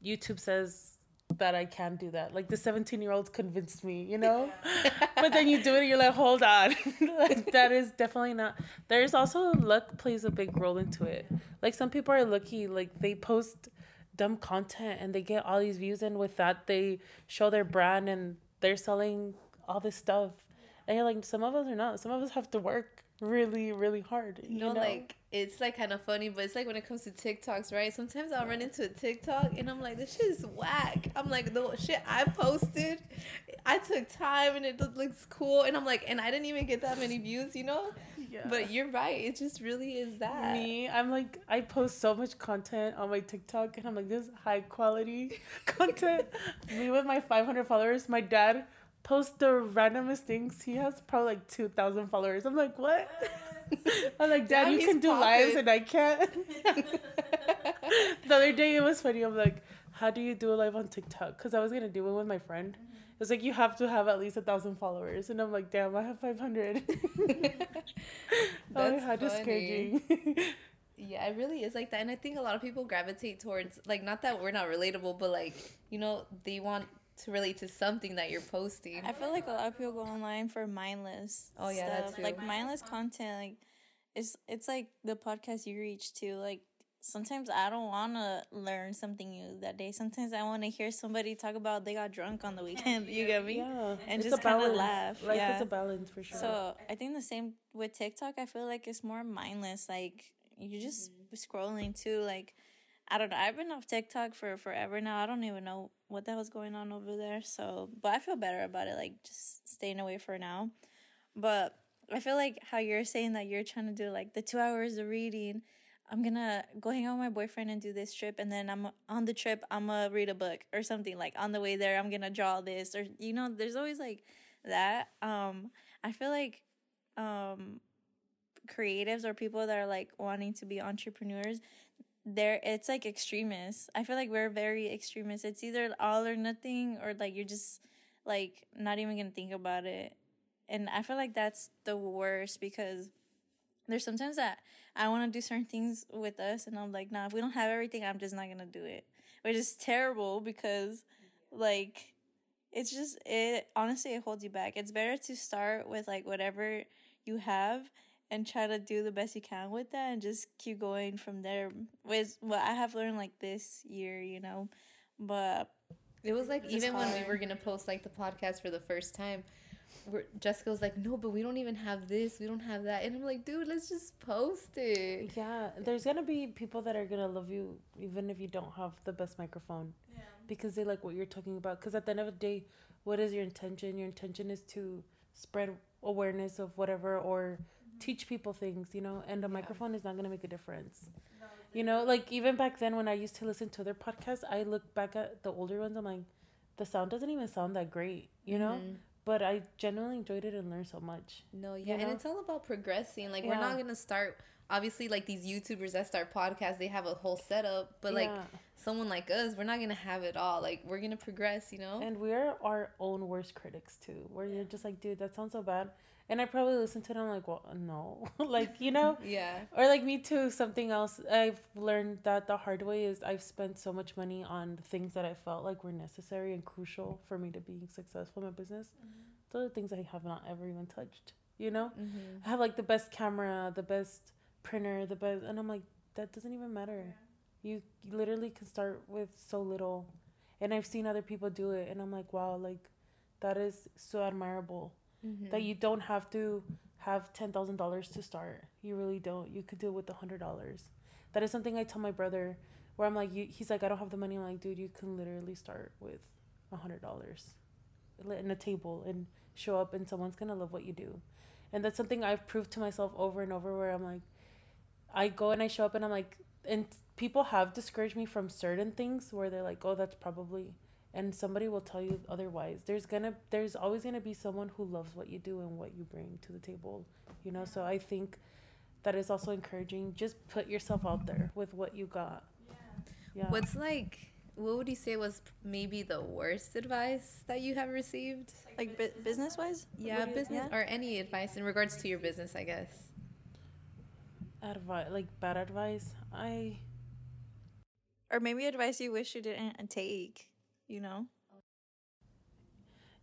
YouTube says that I can do that. Like the 17 year olds convinced me, you know? but then you do it and you're like, hold on. like that is definitely not. There's also luck plays a big role into it. Like some people are lucky, like they post dumb content and they get all these views, and with that, they show their brand and they're selling all this stuff. And like, some of us are not. Some of us have to work really, really hard. You You know, like it's like kind of funny, but it's like when it comes to TikToks, right? Sometimes I'll run into a TikTok and I'm like, this shit is whack. I'm like, the shit I posted, I took time and it looks cool, and I'm like, and I didn't even get that many views, you know. Yeah. But you're right. It just really is that. Me, I'm like, I post so much content on my TikTok, and I'm like, this is high quality content. Me with my 500 followers, my dad posts the randomest things. He has probably like 2,000 followers. I'm like, what? I'm like, Dad, Damn, you can do lives and I can't. the other day it was funny. I'm like, how do you do a live on TikTok? Because I was gonna do it with my friend. Mm-hmm. It's like you have to have at least a thousand followers, and I'm like, damn, I have 500. oh, That's how funny. discouraging. Yeah, it really is like that. And I think a lot of people gravitate towards like not that we're not relatable, but like, you know, they want to relate to something that you're posting. I feel like a lot of people go online for mindless. Oh, yeah, that stuff. too. Like mindless content. Like it's it's like the podcast you reach to. Like sometimes I don't want to learn something new that day. Sometimes I want to hear somebody talk about they got drunk on the weekend. You get me? Yeah, And it's just kinda laugh, Life yeah. is a balance for sure. So I think the same with TikTok. I feel like it's more mindless. Like you're just mm-hmm. scrolling too. Like I don't know. I've been off TikTok for forever now. I don't even know what the hell's going on over there. So, but I feel better about it. Like just staying away for now. But I feel like how you're saying that you're trying to do like the two hours of reading. I'm gonna go hang out with my boyfriend and do this trip, and then I'm on the trip. I'm gonna read a book or something. Like on the way there, I'm gonna draw this, or you know, there's always like that. Um, I feel like um, creatives or people that are like wanting to be entrepreneurs, there it's like extremists. I feel like we're very extremists. It's either all or nothing, or like you're just like not even gonna think about it. And I feel like that's the worst because there's sometimes that I want to do certain things with us, and I'm like, nah, if we don't have everything, I'm just not gonna do it. Which is terrible because, like, it's just it. Honestly, it holds you back. It's better to start with like whatever you have and try to do the best you can with that, and just keep going from there. With what I have learned like this year, you know, but It was like It's even when we were gonna post like the podcast for the first time, we're, Jessica was like, "No, but we don't even have this, we don't have that," and I'm like, "Dude, let's just post it." Yeah, there's gonna be people that are gonna love you even if you don't have the best microphone. Yeah. Because they like what you're talking about. Because at the end of the day, what is your intention? Your intention is to spread awareness of whatever or teach people things, you know. And a microphone is not gonna make a difference. You know, like even back then when I used to listen to other podcasts, I look back at the older ones. I'm like, the sound doesn't even sound that great, you know. Mm-hmm. But I genuinely enjoyed it and learned so much. No, yeah, You and it's all about progressing. Like we're not gonna start. Obviously, like these YouTubers that start podcasts, they have a whole setup. But like Yeah. someone like us, we're not gonna have it all. Like we're gonna progress, you know. And we're our own worst critics too, where you're just like, dude, that sounds so bad. And I probably listen to it, I'm like, well, no. like, you know? yeah. Or like me too, something else I've learned that the hard way is I've spent so much money on things that I felt like were necessary and crucial for me to be successful in my business. Those are things I have not ever even touched, you know? Mm-hmm. I have like the best camera, the best printer, the best, and I'm like, that doesn't even matter. You, you literally can start with so little, and I've seen other people do it, and I'm like, wow, like that is so admirable Mm-hmm. that you don't have to have ten thousand dollars to start. You really don't. You could do it with a hundred dollars. That is something I tell my brother, where I'm like, you, he's like, I don't have the money. I'm like, dude, you can literally start with a hundred dollars, in a table and show up, and someone's gonna love what you do, and that's something I've proved to myself over and over. Where I'm like, I go and I show up, and I'm like, and people have discouraged me from certain things where they're like, oh, that's probably and somebody will tell you otherwise there's gonna there's always gonna be someone who loves what you do and what you bring to the table you know so i think that is also encouraging just put yourself out there with what you got yeah What's like? What would you say was maybe the worst advice that you have received? like bu- business wise, Yeah, business yeah. or any advice in regards to your business, I guess. advice like bad advice i or maybe advice you wish you didn't take. You know,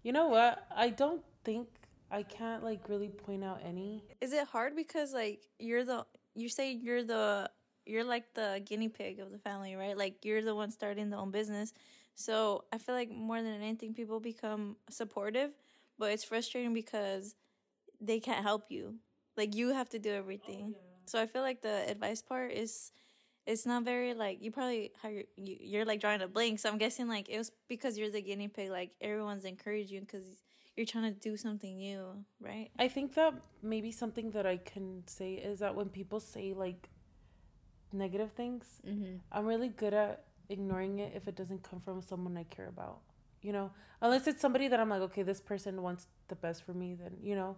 you know what i don't think i can't like really point out any is it hard because like you're the you say you're the you're like the guinea pig of the family, right? Like you're the one starting the own business. So I feel like more than anything, people become supportive, but it's frustrating because they can't help you. Like you have to do everything. Oh, so I feel like the advice part is it's not very like you probably how you're, you, you're like drawing a blank. So I'm guessing like it was because you're the guinea pig. Like everyone's encouraging you because you're trying to do something new, right? I think that maybe something that I can say is that when people say like negative things, Mm-hmm. I'm really good at ignoring it if it doesn't come from someone I care about. You know, unless it's somebody that I'm like, okay, this person wants the best for me, then, you know,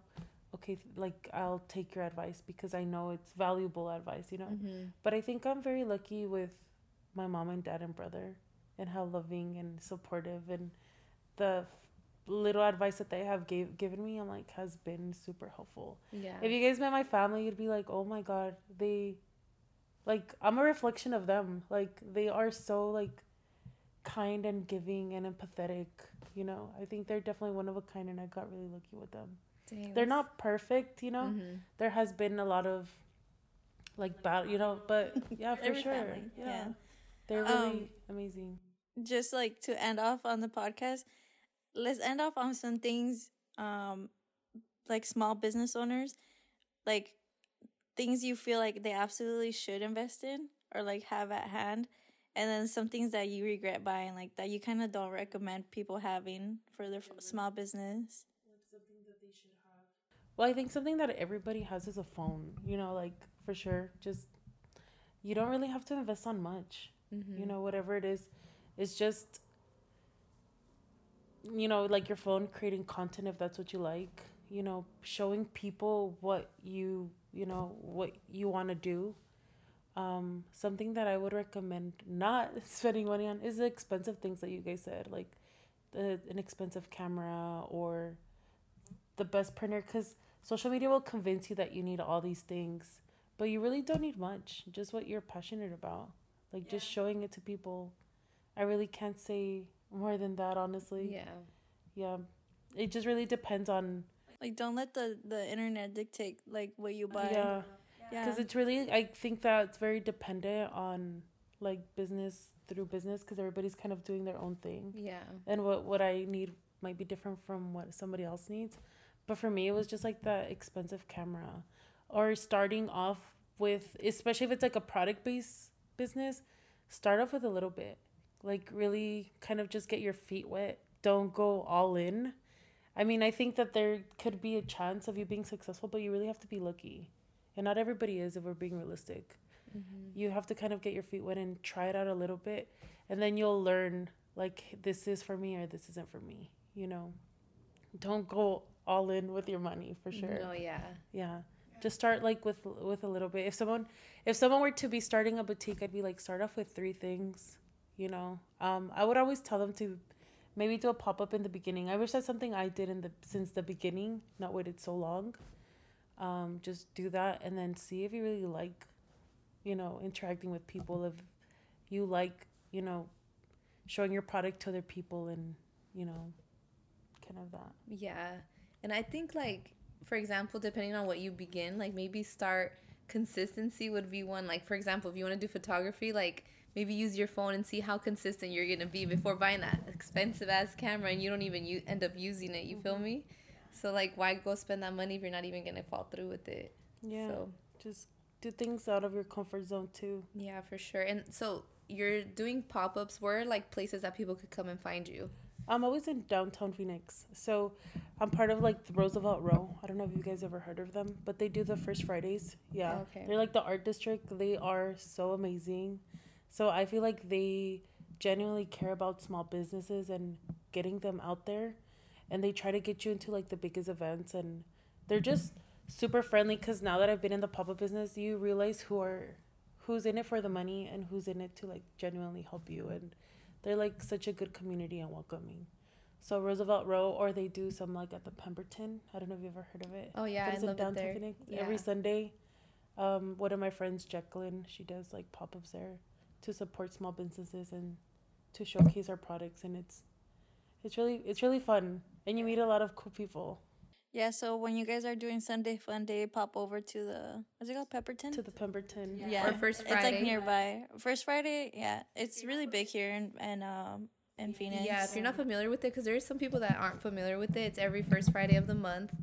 okay, like I'll take your advice because I know it's valuable advice, you know. Mm-hmm. But I think I'm very lucky with my mom and dad and brother and how loving and supportive and the f- little advice that they have gave given me I'm like has been super helpful. Yeah. If you guys met my family, you'd be like, "Oh my god, they like I'm a reflection of them. Like they are so like kind and giving and empathetic, you know. I think they're definitely one of a kind and I got really lucky with them. Dang, They're not perfect, you know. Mhm. There has been a lot of like bad, you know, but yeah, for sure. family, Yeah. yeah. They're really Um, amazing. just like to end off on the podcast, let's end off on some things um like small business owners, like things you feel like they absolutely should invest in or like have at hand, and then some things that you regret buying, like that you kind of don't recommend people having for their f- small business. Well, I think something that everybody has is a phone. You know, like for sure. Just you don't really have to invest on much. Mm-hmm. You know, whatever it is, it's just you know, like your phone creating content if that's what you like. You know, showing people what you you know what you want to do. Um, something that I would recommend not spending money on is the expensive things that you guys said, like the an expensive camera or the best printer, because social media will convince you that you need all these things, but you really don't need much. Just what you're passionate about, like just showing it to people. I really can't say more than that, honestly. Yeah. Yeah, it just really depends on Like, don't let the the internet dictate like what you buy. yeah. yeah. because it's really i think that it's very dependent on like business through business because everybody's kind of doing their own thing Yeah. and what what i need might be different from what somebody else needs but for me it was just like that expensive camera or starting off with especially if it's like a product based business start off with a little bit. Like really kind of just get your feet wet. Don't go all in. I mean i think that there could be a chance of you being successful but you really have to be lucky. And not everybody is if we're being realistic. Mm-hmm. You have to kind of get your feet wet and try it out a little bit and then you'll learn like this is for me or this isn't for me you know? Don't go all in with your money for sure. No, yeah. yeah. Just start like with with a little bit. If someone if someone were to be starting a boutique i'd be like start off with three things you know? Um i would always tell them to maybe do a pop-up in the beginning. I wish that's something i did in the since the beginning not waited so long. Um just do that and then see if you really like you know interacting with people. If you like you know showing your product to other people and you know kind of that. Yeah. And I think like for example, depending on what you begin, like maybe start consistency would be one. Like for example, if you want to do photography, like maybe use your phone and see how consistent you're gonna be before buying that expensive ass camera and you don't even u- end up using it. You feel mm-hmm. me? So like, why go spend that money if you're not even gonna fall through with it? yeah So just do things out of your comfort zone too yeah, for sure. And so you're doing pop ups. Where are, like places that people could come and find you? I'm always in downtown Phoenix. So I'm part of like the Roosevelt Row. I don't know if you guys ever heard of them, but they do the first Fridays. Yeah. Oh, okay. They're like the art district. They are so amazing. So I feel like they genuinely care about small businesses and getting them out there. And they try to get you into like the biggest events and they're just super friendly cuz now that I've been in the pop-up business, you realize who are who's in it for the money and who's in it to like genuinely help you and they're like such a good community and welcoming. So Roosevelt Row, or they do some like at the Pemberton. I don't know if you've ever heard of it. Oh yeah, I love it there. Phoenix. Yeah. Every Sunday, um, one of my friends, Jacqueline, she does like pop ups there to support small businesses and to showcase our products, and it's it's really it's really fun, and you meet a lot of cool people. Yeah, so when you guys are doing Sunday Fun Day, pop over to the what's it called, Pepperton? To the Pemberton, yeah, Or First Friday. It's like nearby. First Friday, yeah, it's really big here in in um in Phoenix. Yeah, if you're not familiar with it, because there are some people that aren't familiar with it. It's every first Friday of the month,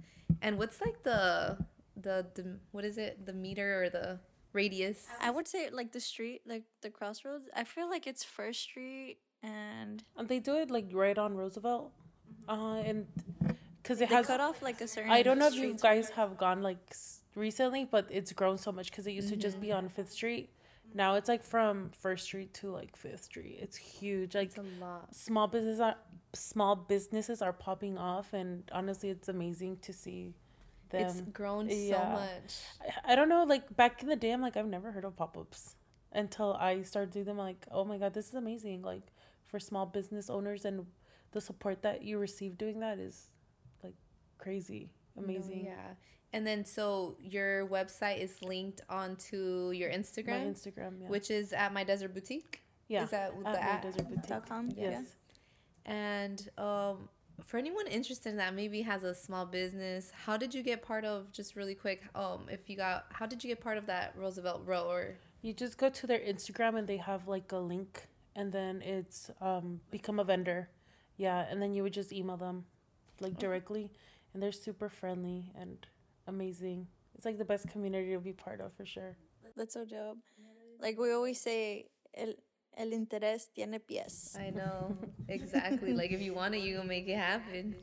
and what's like the the, the what is it? The meter or the radius? I would say like the street, like the crossroads. I feel like it's First Street and and they do it like right on Roosevelt, uh, and because it they has cut off like a certain. I don't know if you guys have gone like recently, but it's grown so much because it used to just be mm-hmm. on Fifth Street. Now it's like from First Street to like Fifth Street. It's huge. Like It's a lot. small business are small businesses are popping off, and honestly, it's amazing to see them. It's grown so much. I, I don't know. Like back in the day, I'm like I've never heard of pop ups until I started doing them. Like, oh my god, this is amazing. Like for small business owners and the support that you receive doing that is crazy, No, amazing. yeah. And then so your website is linked onto your instagram My Instagram, yeah. which is at my desert boutique. yeah, Is that at the at? desert boutique. Com, Yes. yeah. And um, for anyone interested in that, maybe has a small business, how did you get part of? Just really quick, um, if you got, how did you get part of that Roosevelt Row? Or You just go to their Instagram and they have like a link, and then it's um become a vendor, yeah, and then you would just email them, like directly, and they're super friendly and amazing. It's like the best community to be part of for sure. That's so dope. Like we always say, el el interés tiene pies. I know exactly. like if you want it, you can make it happen.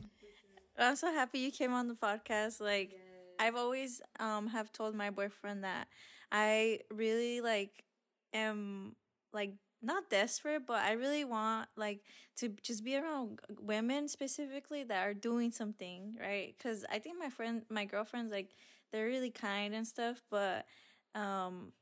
I'm so happy you came on the podcast. Like, I've always um have told my boyfriend that I really like am like not desperate, but I really want like to just be around women specifically that are doing something, right? Cuz I think my friend my girlfriends like they're really kind and stuff, but um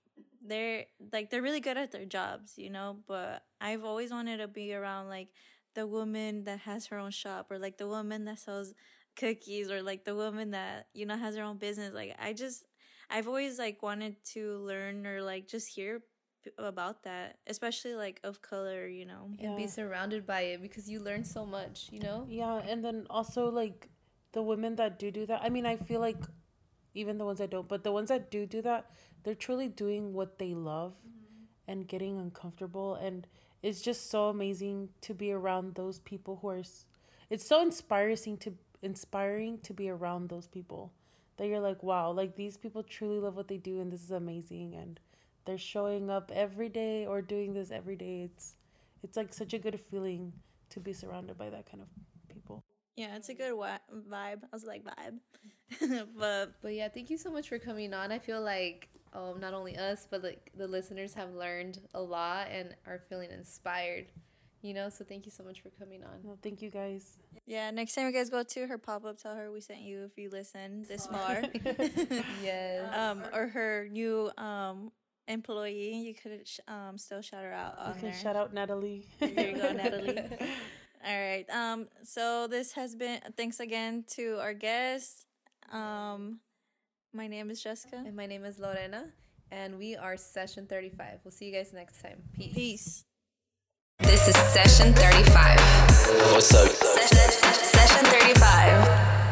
they're like they're really good at their jobs, you know, but I've always wanted to be around like the woman that has her own shop or like the woman that sells cookies or like the woman that you know has her own business like i just i've always like wanted to learn or like just hear about that especially like of color you know and be surrounded by it because you learn so much, you know? Yeah, and then also like the women that do do that. I mean, I feel like even the ones that don't, but the ones that do do that, they're truly doing what they love mm-hmm. and getting uncomfortable and it's just so amazing to be around those people who are it's so inspiring to inspiring to be around those people that you're like, wow, like these people truly love what they do and this is amazing and they're showing up every day or doing this every day. It's it's like such a good feeling to be surrounded by that kind of people. yeah it's a good wa- vibe i was like vibe but But yeah, thank you so much for coming on. I feel like um, not only us, but like the listeners have learned a lot and are feeling inspired, you know? So thank you so much for coming on. Well, thank you guys. yeah next time you guys go to her pop-up tell her we sent you if you listen this far Yes. um or her new um employee you could sh- um still shout her out on You can there shout out Natalie. There you go, Natalie. All right. Um. So this has been. Thanks again to our guest. Um. My name is Jessica. and my name is Lorena, and we are Session 35. We'll see you guys next time. Peace. Peace. This is session 35. What's up? Session, session 35.